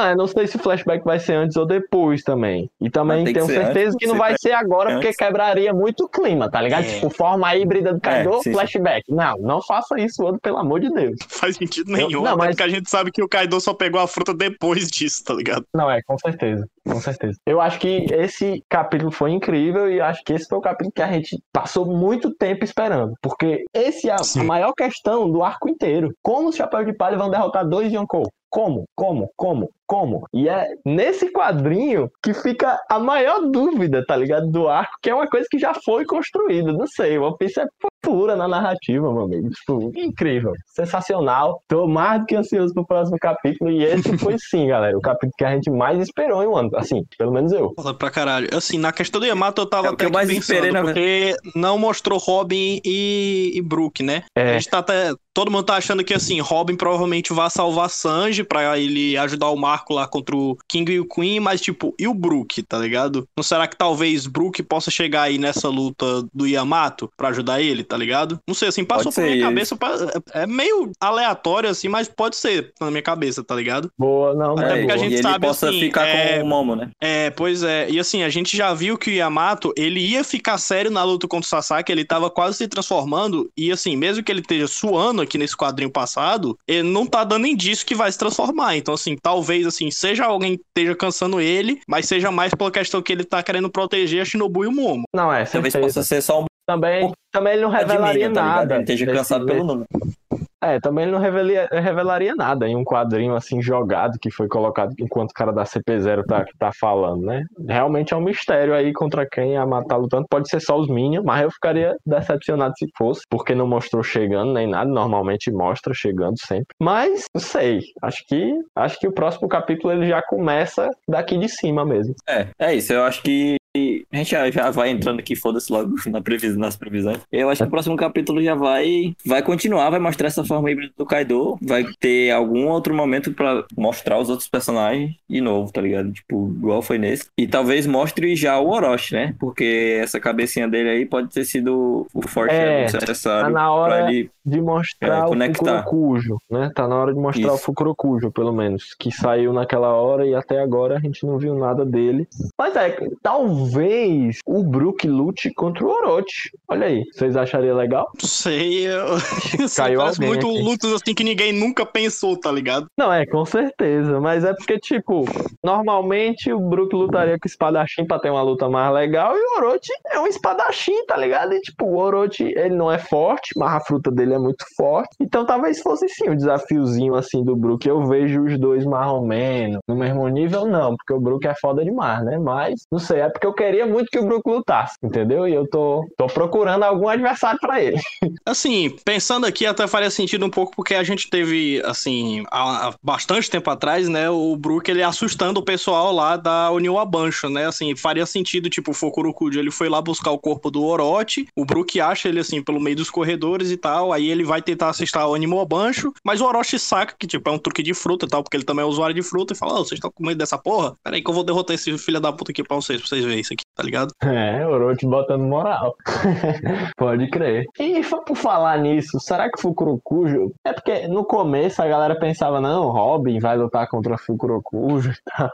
Não, eu não sei se o flashback vai ser antes ou depois também. E também tenho certeza antes, que não vai ser agora, antes. porque quebraria muito o clima, tá ligado? É. Tipo, forma híbrida do Kaido, É, sim, sim. flashback. Não, não faça isso, Odo, pelo amor de Deus. faz sentido Eu- nenhum. não, mas- Porque a gente sabe que o Kaido só pegou a fruta depois disso, tá ligado? Não, é, com certeza. Com certeza. Eu acho que esse capítulo foi incrível e acho que esse foi o capítulo que a gente passou muito tempo esperando. Porque esse é a, Sim. a maior questão do arco inteiro. Como os Chapéus de Palha vão derrotar dois Yonkou? Como? Como? Como? Como? E é nesse quadrinho que fica a maior dúvida, tá ligado? Do arco, que é uma coisa que já foi construída. Não sei, One Piece é pura na narrativa, meu amigo. Tipo, incrível. Sensacional. Tô mais do que ansioso pro próximo capítulo. E esse foi <laughs> sim, galera. O capítulo que a gente mais esperou em um ano. Assim, pelo menos eu. Foda pra caralho. Assim, na questão do Yamato eu tava É o que até eu mais pensando, esperei, na porque não mostrou Robin e, e Brook, né? A É. gente tá até... Todo mundo tá achando que, assim, Robin provavelmente vai salvar Sanji pra ele ajudar o Marco lá contra o King e o Queen, mas, tipo, e o Brook, tá ligado? Não será que talvez Brook possa chegar aí nessa luta do Yamato pra ajudar ele, tá ligado? Não sei, assim, passou por minha cabeça, é meio aleatório, assim, mas pode ser na minha cabeça, tá ligado? Boa, não, Até é porque a gente ele sabe, possa assim, ficar é- com o Momo, né? É, pois é. E assim, a gente já viu que o Yamato, ele ia ficar sério na luta contra o Sasaki, ele tava quase se transformando, e assim, mesmo que ele esteja suando aqui nesse quadrinho passado, ele não tá dando indício que vai se transformar. Então, assim, talvez, assim, seja alguém que esteja cansando ele, mas seja mais pela questão que ele tá querendo proteger a Shinobu e o Momo. Não, é, Talvez certeza. possa ser só um Também, também ele não revelaria tá nada. Ele esteja desse- cansado pelo número. É, também ele não revelaria, revelaria nada em um quadrinho assim jogado que foi colocado enquanto o cara da CP0 tá, tá falando, né? Realmente é um mistério aí contra quem a matar lutando. Pode ser só os Minions, mas eu ficaria decepcionado se fosse, porque não mostrou chegando nem nada. Normalmente mostra chegando sempre. Mas, não sei. Acho que acho que o próximo capítulo ele já começa daqui de cima mesmo. É, é isso. Eu acho que a gente já, já vai entrando aqui, foda-se logo <laughs> na previs, nas previsões. Eu acho que o próximo capítulo já vai vai continuar, vai mostrar essa forma híbrida do Kaido. Vai ter algum outro momento pra mostrar os outros personagens de novo, tá ligado? Tipo, igual foi nesse. E talvez mostre já o Orochi, né? Porque essa cabecinha dele aí pode ter sido o forte É, necessário tá na hora- ele. De mostrar É, o. Fukurokujo, né? Tá na hora de mostrar Isso. o Fukurokujo, pelo menos. Que saiu naquela hora e até agora a gente não viu nada dele. Mas é, talvez o Brook lute contra o Orochi. Olha aí, vocês achariam legal? Não sei, eu... <laughs> Caiu alguém muito aqui. lutas assim que ninguém nunca pensou, tá ligado? Não, é, com certeza. Mas é porque, tipo, normalmente o Brook lutaria com o espadachim pra ter uma luta mais legal e o Orochi é um espadachim, tá ligado? E, tipo, o Orochi, ele não é forte, mas a fruta dele é muito forte. Então talvez fosse sim um desafiozinho assim do Brook. Eu vejo os dois mais ou menos. No mesmo nível, não, porque o Brook é foda demais, né? Mas, não sei, é porque eu queria muito que o Brook lutasse, entendeu? E eu tô, tô procurando algum adversário pra ele. Assim, pensando aqui, até faria sentido um pouco, porque a gente teve, assim, há, bastante tempo atrás, né, o Brook, ele assustando o pessoal lá da União Abancho, né, assim, faria sentido, tipo, o Fukurokujo, ele foi lá buscar o corpo do Orochi, o Brook acha ele, assim, pelo meio dos corredores e tal, aí ele vai tentar assustar o Animal Abancho, mas o Orochi saca que, tipo, é um truque de fruta e tal, porque ele também é usuário de fruta, e fala, ô, vocês estão com medo dessa porra? Pera aí que eu vou derrotar esse filho da puta aqui pra vocês, pra vocês verem isso aqui, tá ligado? <laughs> É, Orochi botando moral. <laughs> Pode crer. E por falar nisso, será que Fukurokujo... É porque no começo a galera pensava, não, Robin vai lutar contra Fukurokujo <laughs> e tal.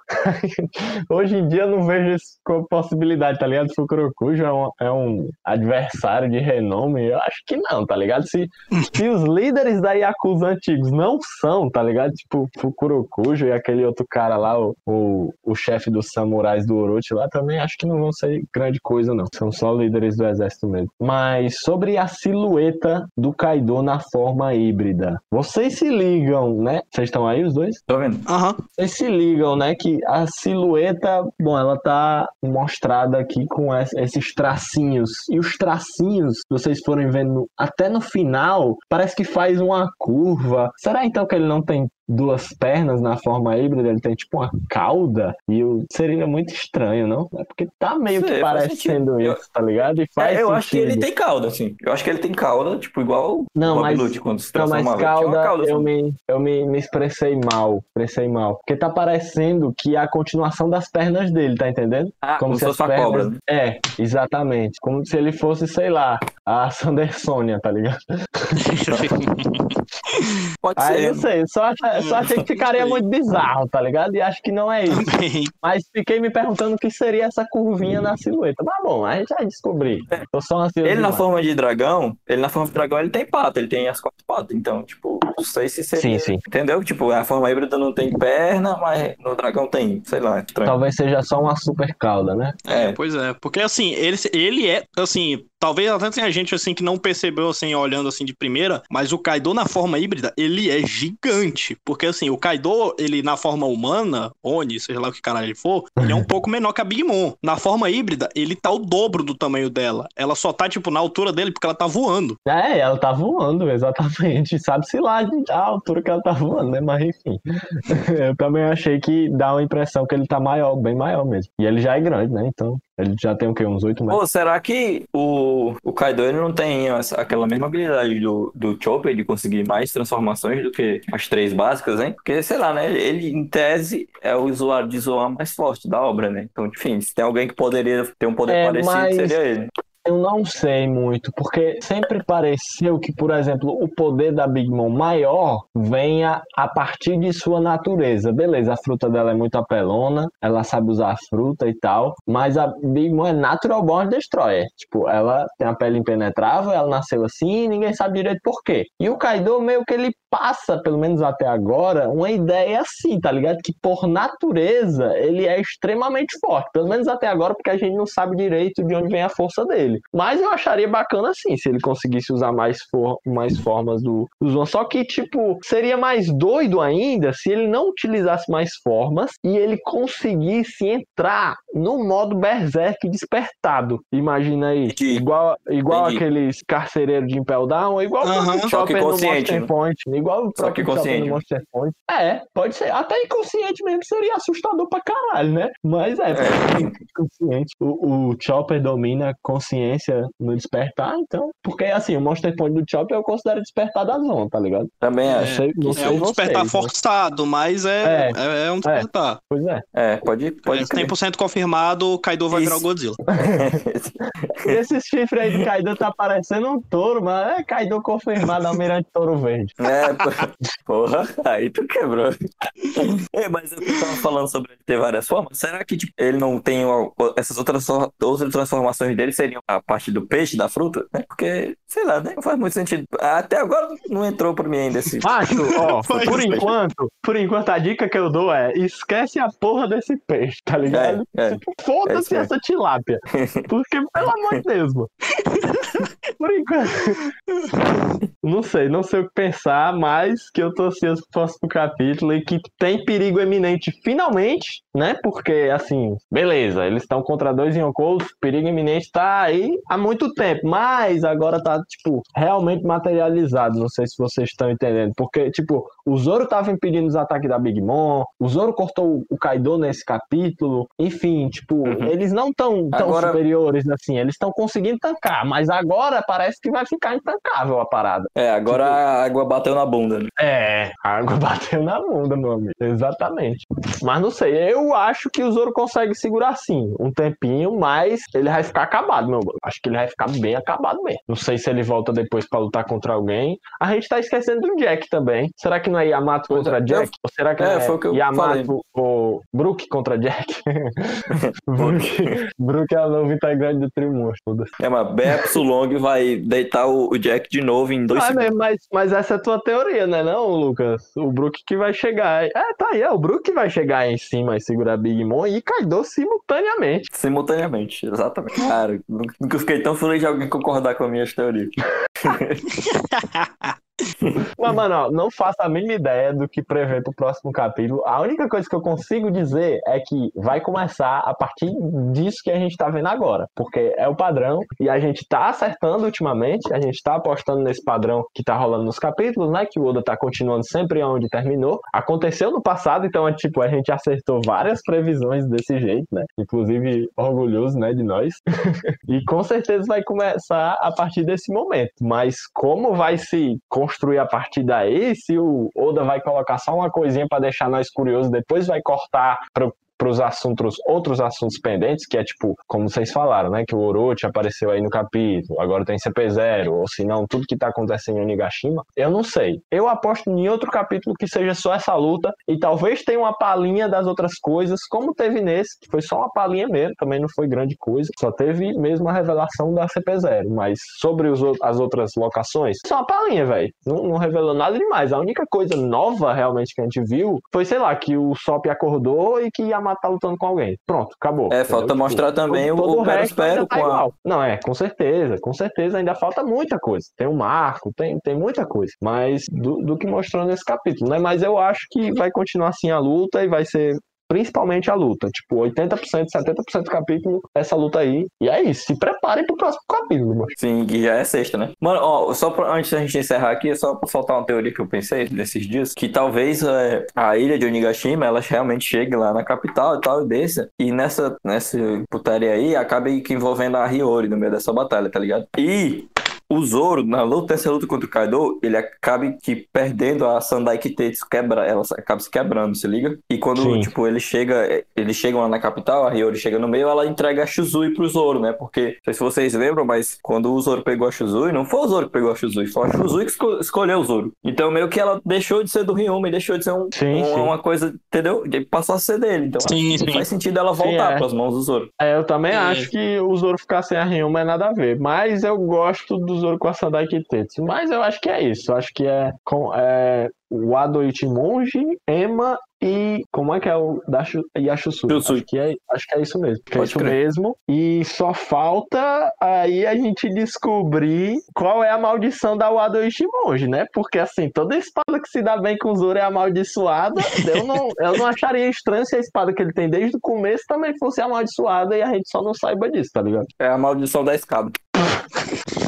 Hoje em dia eu não vejo isso como possibilidade, tá ligado? Fukurokujo é um, é um adversário de renome. Eu acho que não, tá ligado? Se, se os líderes da Yakuza antigos não são, tá ligado? Tipo, Fukurokujo e aquele outro cara lá, o, o, o chefe dos samurais do Orochi lá, também acho que não vão ser grande coisa, não. São só líderes do exército mesmo. Mas sobre a silhueta do Kaido na forma híbrida. Vocês se ligam, né? Vocês estão aí, os dois? Tô vendo. Aham. Vocês se ligam, né, que a silhueta, bom, ela tá mostrada aqui com es- esses tracinhos. E os tracinhos, vocês forem vendo até no final, parece que faz uma curva. Será então que ele não tem duas pernas na forma híbrida? Ele tem tipo uma cauda? E eu, seria muito estranho, não? É porque tá meio que Sei, faz parecendo sentido. isso, tá ligado? E faz É, eu acho que ele sentido. tem cauda, assim. Eu acho que ele tem cauda, tipo, igual Não, o mas- Lute quando se Não, mas cauda, cauda, eu, assim. me, eu me, me expressei mal. Expressei mal. Porque tá parecendo que é a continuação das pernas dele, tá entendendo? Ah, como, se fosse as uma cobra. né? É, exatamente. Como se ele fosse, sei lá, a Sandersônia, tá ligado? <laughs> Pode Aí ser. não sei, só, achei- só achei que ficaria Sei. muito bizarro, tá ligado? E acho que não é isso. Também. Mas fiquei me perguntando o que seria essa curvinha na silhueta. Mas bom, a gente já descobri. Tô só ansioso. Ele na demais. forma de dragão, ele na forma de dragão ele tem pata, ele tem as quatro patas. Então, tipo, não sei se seria. Sim, sim. Entendeu? Tipo, a forma híbrida não tem perna, mas no dragão tem. Sei lá, estranho. Talvez seja só uma super cauda, né? É, Pois é, porque assim, ele, ele é, assim, talvez até tenha gente assim que não percebeu assim, olhando assim de primeira, mas o Kaido na forma híbrida, ele é gigante. Porque assim, o Kaido, ele na forma humana, Oni, seja lá o que caralho ele for, ele é um <laughs> pouco menor que a Big Mom. Na forma híbrida, ele tá o dobro do tamanho dela. Ela só tá, tipo, na altura dele porque ela tá voando. É, ela tá voando, <laughs> exatamente. Sabe-se lá a altura que ela tá voando, né? Mas enfim. <laughs> Eu também achei que dá uma impressão que ele tá maior, bem maior mesmo. E ele já é grande, né? Então, ele já tem o quê? Uns 8 metros. Pô, será que o, o Kaido ele não tem essa- aquela mesma habilidade do, do Chopper de conseguir mais transformações do que as três básicas, hein? Porque, sei lá, né? Ele, em tese, é o usuário de Zoan mais forte da obra, né? Então, enfim, se tem alguém que poderia ter um poder É, parecido, mas- seria ele. Eu não sei muito, porque sempre pareceu que, por exemplo, o poder da Big Mom maior venha a partir de sua natureza. Beleza, a fruta dela é muito apelona, ela sabe usar a fruta e tal, mas a Big Mom é Natural Born Destroyer. Tipo, ela tem a pele impenetrável, ela nasceu assim e ninguém sabe direito por quê. E o Kaido meio que ele passa, pelo menos até agora, uma ideia assim, tá ligado? Que por natureza ele é extremamente forte, pelo menos até agora, porque a gente não sabe direito de onde vem a força dele. Dele. Mas eu acharia bacana sim, se ele conseguisse usar mais, for mais formas do, do Zoan. Só que, tipo, seria mais doido ainda se ele não utilizasse mais formas e ele conseguisse entrar no modo Berserk despertado. Imagina aí. Entendi. Igual, igual Entendi. aqueles carcereiros de Impel Down, igual o próprio Só que Chopper no consciente, Monster né? Point. Igual o Só que próprio Chopper consciente. no Monster Point. É, pode ser. Até inconsciente mesmo seria assustador pra caralho, né? Mas é, É. <laughs> consciente. O, o Chopper domina a consciência no despertar, então. Porque assim, o Monster Point do Chopper eu considero despertar da zona, tá ligado? Também acho. sei, não É sei um despertar vocês, né? forçado, mas é, É. é, é um despertar. Pois é. É, pode, pode É, crer. 100% confirmado, o Kaido vai virar o Isso. Godzilla. <laughs> E esse chifre aí de Kaido tá parecendo um touro, mas é Kaido confirmado, Almirante Touro Verde. <laughs> É, porra, aí tu quebrou. É, mas eu tava falando sobre ele ter várias formas. Será que tipo, ele não tem essas outras, outras transformações dele seriam a parte do peixe, da fruta? Né? Porque, sei lá, né? Não faz muito sentido. Até agora não entrou pra mim ainda esse. Macho, ó, <laughs> por enquanto, por enquanto a dica que eu dou é esquece a porra desse peixe, tá ligado? É, é. É Foda-se mesmo. essa tilápia. Porque, pelo amor de Deus, mano. <laughs> Por enquanto. Não sei, não sei o que pensar, mas que eu tô ansioso pro próximo capítulo e que tem perigo eminente finalmente, né? Porque, assim, beleza, eles estão contra dois Yonkous, perigo iminente tá aí há muito tempo, mas agora tá, tipo, realmente materializado. Não sei se vocês estão entendendo. Porque, tipo, o Zoro tava impedindo os ataques da Big Mom, o Zoro cortou o Kaido nesse capítulo, enfim, tipo, Uhum. eles não tão tão Agora- superiores assim, eles estão conseguindo tancar, mas agora parece que vai ficar intancável a parada. É, agora a água bateu na bunda. Né? É, a água <laughs> bateu na bunda, meu amigo. Exatamente. Mas não sei, eu acho que o Zoro consegue segurar sim, um tempinho, mas ele vai ficar acabado, meu. Acho que ele vai ficar bem acabado mesmo. Não sei se ele volta depois pra lutar contra alguém. A gente tá esquecendo do Jack também. Será que não é Yamato contra é, Jack? Ou será que é, é que Yamato ou Brook contra Jack? <laughs> Brook, Brook é o novo integrante do trio monstro. É, mas Bepso Long vai deitar o, Jack de novo em dois Ah, segundos. né, mas, mas essa é a tua teoria, né, não, Lucas? O Brook que vai chegar. É, tá aí, é o Brook que vai chegar em cima e segurar Big Mom e Kaido simultaneamente. Simultaneamente, exatamente. Cara, nunca nunca fiquei tão feliz de alguém concordar com a minha teoria. <laughs> Mas, mano, ó, não faço a mínima ideia do que prevê pro próximo capítulo. A única coisa que eu consigo dizer é que vai começar a partir disso que a gente tá vendo agora. Porque é o padrão e a gente tá acertando ultimamente, a gente tá apostando nesse padrão que tá rolando nos capítulos, né? Que o Oda tá continuando sempre onde terminou. Aconteceu no passado, então é tipo, a gente acertou várias previsões desse jeito, né? Inclusive, orgulhoso, né, de nós. <laughs> E com certeza vai começar a partir desse momento. Mas como vai se construir a partir daí, se o Oda vai colocar só uma coisinha para deixar nós curiosos, depois vai cortar para os assuntos, outros assuntos pendentes, que é tipo, como vocês falaram, né? Que o Orochi apareceu aí no capítulo, agora tem CP0, ou se não, tudo que tá acontecendo em Onigashima. Eu não sei. Eu aposto em outro capítulo que seja só essa luta, e talvez tenha uma palhinha das outras coisas, como teve nesse, que foi só uma palhinha mesmo, também não foi grande coisa, só teve mesmo a revelação da CP0, mas sobre os, as outras locações, só uma palhinha, velho. Não, não revelou nada demais. A única coisa nova realmente que a gente viu foi, sei lá, que o Sop acordou e que Yamato tá lutando com alguém. Pronto, acabou. É, falta Entendeu? mostrar também o- o resto Pero-Pero ainda tá com a-. Não, é, com certeza, com certeza ainda falta muita coisa. Tem um marco, tem, tem muita coisa. Mas do, do que mostrou nesse capítulo, né? Mas eu acho que vai continuar assim a luta e vai ser principalmente a luta. Tipo, 80%, 70% do capítulo, essa luta aí. E é isso. Se preparem pro próximo capítulo, mano. Sim, que já é sexta, né? Mano, ó, só pra, antes da gente encerrar aqui, é só pra soltar uma teoria que eu pensei nesses dias, que talvez é, a ilha de Onigashima, ela realmente chegue lá na capital e tal, e desça, e nessa, nessa putaria aí, acabe envolvendo a Hiyori no meio dessa batalha, tá ligado? E o Zoro, na luta, essa luta contra o Kaido, ele acaba que perdendo a Sandai Kitetsu, quebra, ela acaba se quebrando, se liga? E quando, Sim. tipo, ele chega, eles chegam lá na capital, a Hiyori chega no meio, ela entrega a Shuzui pro Zoro, né? Porque, não sei se vocês lembram, mas quando o Zoro pegou a Shuzui, não foi o Zoro que pegou a Shuzui, foi a Shuzui que esco- escolheu o Zoro. Então, meio que ela deixou de ser do Ryuma e deixou de ser um, Sim, um- sim. uma coisa, entendeu? De passar a ser dele. Então, Sim, faz sentido ela voltar é. pras mãos do Zoro. É, eu também acho que o Zoro ficar sem a Ryuma é nada a ver. Mas eu gosto do Zoro com a Sandai Kitetsu. Mas eu acho que é isso. Eu acho que é com é, o Ado Ichimonji, Ema e como é que é o da? Yashusui. Acho que é, acho que é isso mesmo. É isso crer. mesmo. E só falta aí a gente descobrir qual é a maldição da Wado Ishimonji, né? Porque assim, toda espada que se dá bem com o Zoro é amaldiçoada. Eu não, <laughs> eu não acharia estranho se a espada que ele tem desde o começo também fosse amaldiçoada e a gente só não saiba disso, tá ligado? É a maldição da escada. <laughs>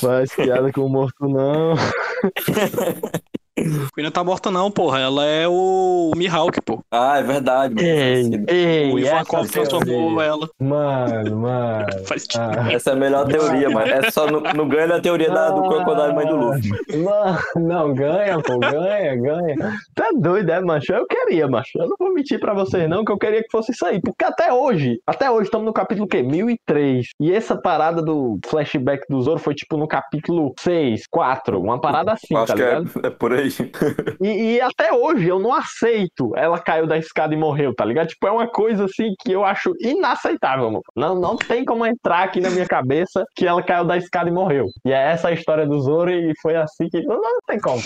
Faz piada com o morto, não. <laughs> Queen não tá morta, não, porra. Ela é o Mihawk, pô. Ah, é verdade. mano. Ei, ei, O Koff transformou ela. Mano, mano. <laughs> Faz Ah. Essa é a melhor teoria, mas é só no, no ganho da teoria da, do Crocodile Mãe do Luffy. Mano, não, ganha, pô, ganha, ganha. Tá doido, é, macho? Eu queria, macho. Eu não vou mentir pra vocês, não, que eu queria que fosse isso aí. Porque até hoje, até hoje, estamos no capítulo o quê? 1003. E essa parada do flashback do Zoro foi tipo no capítulo 6, 4. Uma parada assim, Acho tá que é, ligado? é por aí. E, e até hoje eu não aceito ela caiu da escada e morreu, tá ligado? Tipo, é uma coisa assim que eu acho inaceitável, mano. Não, não tem como entrar aqui na minha cabeça que ela caiu da escada e morreu. E é essa a história do Zoro e foi assim que. Não, não tem como.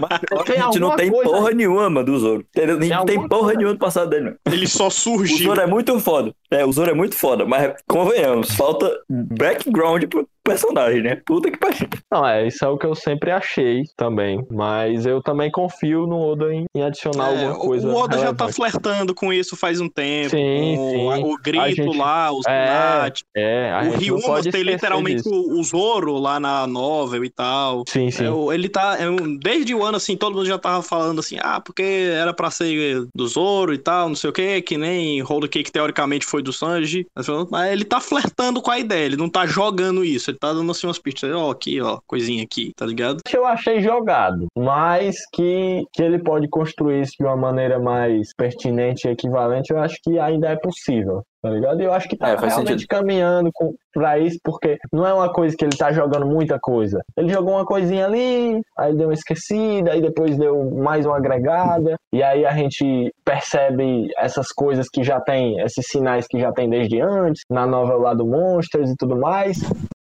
Mas <laughs> Tem a gente não tem coisa- porra nenhuma, mano, do Zoro. Entendeu? A gente Tem não tem alguma porra coisa- nenhuma do passado dele, mano. Ele só O surgiu. Zoro é muito foda. É, o Zoro é muito foda, mas convenhamos, falta background pro personagem, né? Puta que pariu. Não, é, isso é o que eu sempre achei também. Mas eu também confio no Oda em, em adicionar É, alguma coisa. o Oda já tá relevante. flertando com isso faz um tempo. Sim, com sim. a- O grito A gente- lá, os É. É, a O Ryuma pode tem literalmente disso. o, Zoro lá na novel e tal. Sim, sim. É, o- ele tá. é desde o ano, assim, todo mundo já tava falando assim, ah, porque era pra ser do Zoro e tal, não sei o que, que nem Holy Cake teoricamente foi do Sanji. Mas ele tá flertando com a ideia, ele não tá jogando isso, ele tá dando assim umas pistas, ó, aqui, ó, coisinha aqui, tá ligado? eu achei jogado, mas que, que ele pode construir isso de uma maneira mais pertinente e equivalente, eu acho que ainda é possível, tá ligado? E eu acho que tá É, realmente sentido. caminhando com, pra isso, porque não é uma coisa que ele tá jogando muita coisa. Ele jogou uma coisinha ali, aí deu uma esquecida, aí depois deu mais uma agregada, e aí a gente percebe essas coisas que já tem, esses sinais que já tem desde antes, na novela lá do Monsters e tudo mais.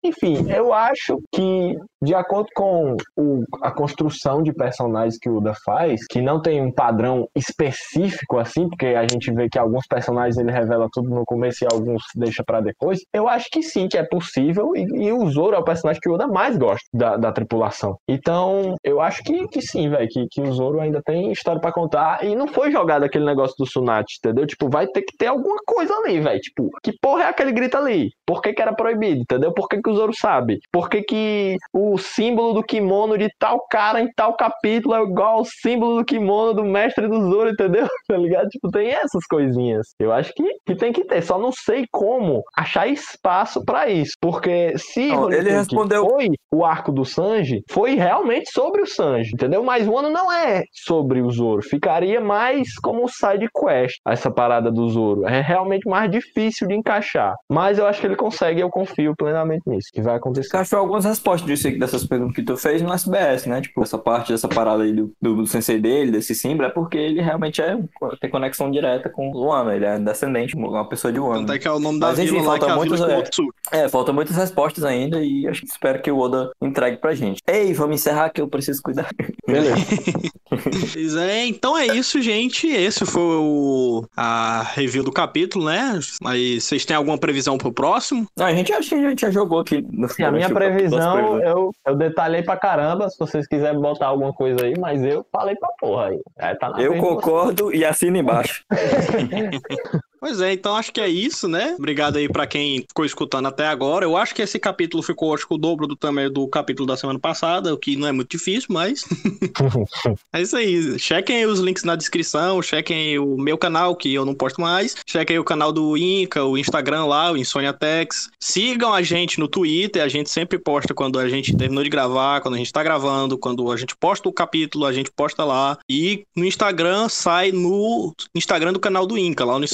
Enfim, eu acho que, de acordo com o- a construção de personagens que o Oda faz, que não tem um padrão específico assim, porque a gente vê que alguns personagens ele revela tudo no começo e alguns deixa pra depois, eu acho que sim, que é possível, e, e o Zoro é o personagem que o Oda mais gosta da, da tripulação. Então, eu acho que, que sim, velho, que, que o Zoro ainda tem história pra contar, e não foi jogado aquele negócio do Tsunade, entendeu? Tipo, vai ter que ter alguma coisa ali, velho, tipo, que porra é aquele grito ali? Por que que era proibido, entendeu? Por que que o Zoro sabe? Por que que o símbolo do kimono de tal cara em tal capítulo é igual ao símbolo do kimono do mestre do Zoro, entendeu? <laughs> Tá ligado? Tipo, tem essas coisinhas. Eu acho que, que tem que ter, só não sei como achar espaço pra isso, porque se ele respondeu- foi o arco do Sanji, foi realmente sobre o Sanji, entendeu? Mas o ano não é sobre o Zoro, ficaria mais como side quest essa parada do Zoro. É realmente mais difícil de encaixar, mas eu acho que ele consegue, eu confio plenamente nisso, que vai acontecer. Você achou algumas respostas disso aí, dessas perguntas que tu fez no SBS, né? Tipo, essa parte dessa parada aí do, do, do sensei dele, desse símbolo, é porque ele realmente é, tem conexão direta com o Wano. Ele é descendente, uma pessoa de Wano. Tanto é que é o nome da Mas, enfim, vila lá, que falta é que o é. É, faltam muitas respostas ainda e acho que espero que o Oda entregue pra gente. Ei, vamos encerrar que eu preciso cuidar. Beleza. <laughs> Pois é, então é isso, gente. Esse foi o, a review do capítulo, né? Mas vocês têm alguma previsão pro próximo? Não, a gente acho que a gente já jogou No, Sim, a minha previsão, previsão. eu, eu detalhei pra caramba, se vocês quiserem botar alguma coisa aí, mas eu falei pra porra aí. É, tá Eu concordo e assino embaixo. <laughs> Pois é, então acho que é isso, né? Obrigado aí pra quem ficou escutando até agora. Eu acho que esse capítulo ficou, acho que o dobro do tamanho do capítulo da semana passada, o que não é muito difícil, mas. <laughs> é isso aí. Chequem os links na descrição, chequem o meu canal, que eu não posto mais. Chequem o canal do Inca, o Instagram lá, o InsôniaTex. Sigam a gente no Twitter, a gente sempre posta quando a gente terminou de gravar, quando a gente tá gravando, quando a gente posta o capítulo, a gente posta lá. E no Instagram sai no Instagram do canal do Inca, lá no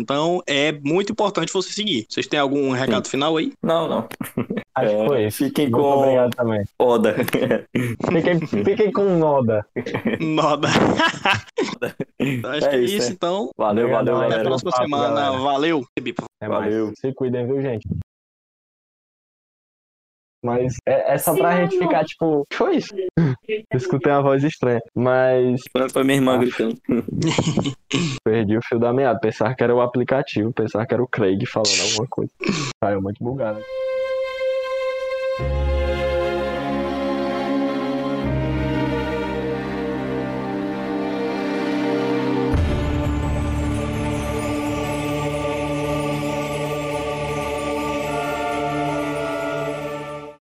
Então é muito importante você seguir. Vocês têm algum recado final aí? Não, não. <laughs> Acho que foi isso. Fiquem Muito com obrigado também. Oda. <laughs> Fiquem, fiquem com Noda. Noda. Então, acho É que é isso, é. então. Valeu, valeu, aí, Até a próxima semana. galera. Valeu. É Valeu. Se cuidem, viu, gente? Mas é, é só pra gente ficar, tipo, que foi isso? <laughs> Escutei uma voz estranha. Mas Foi minha irmã gritando. <laughs> perdi o fio da meada. Pensar que era o aplicativo, pensar que era o Craig falando alguma coisa. Saiu muito bugado.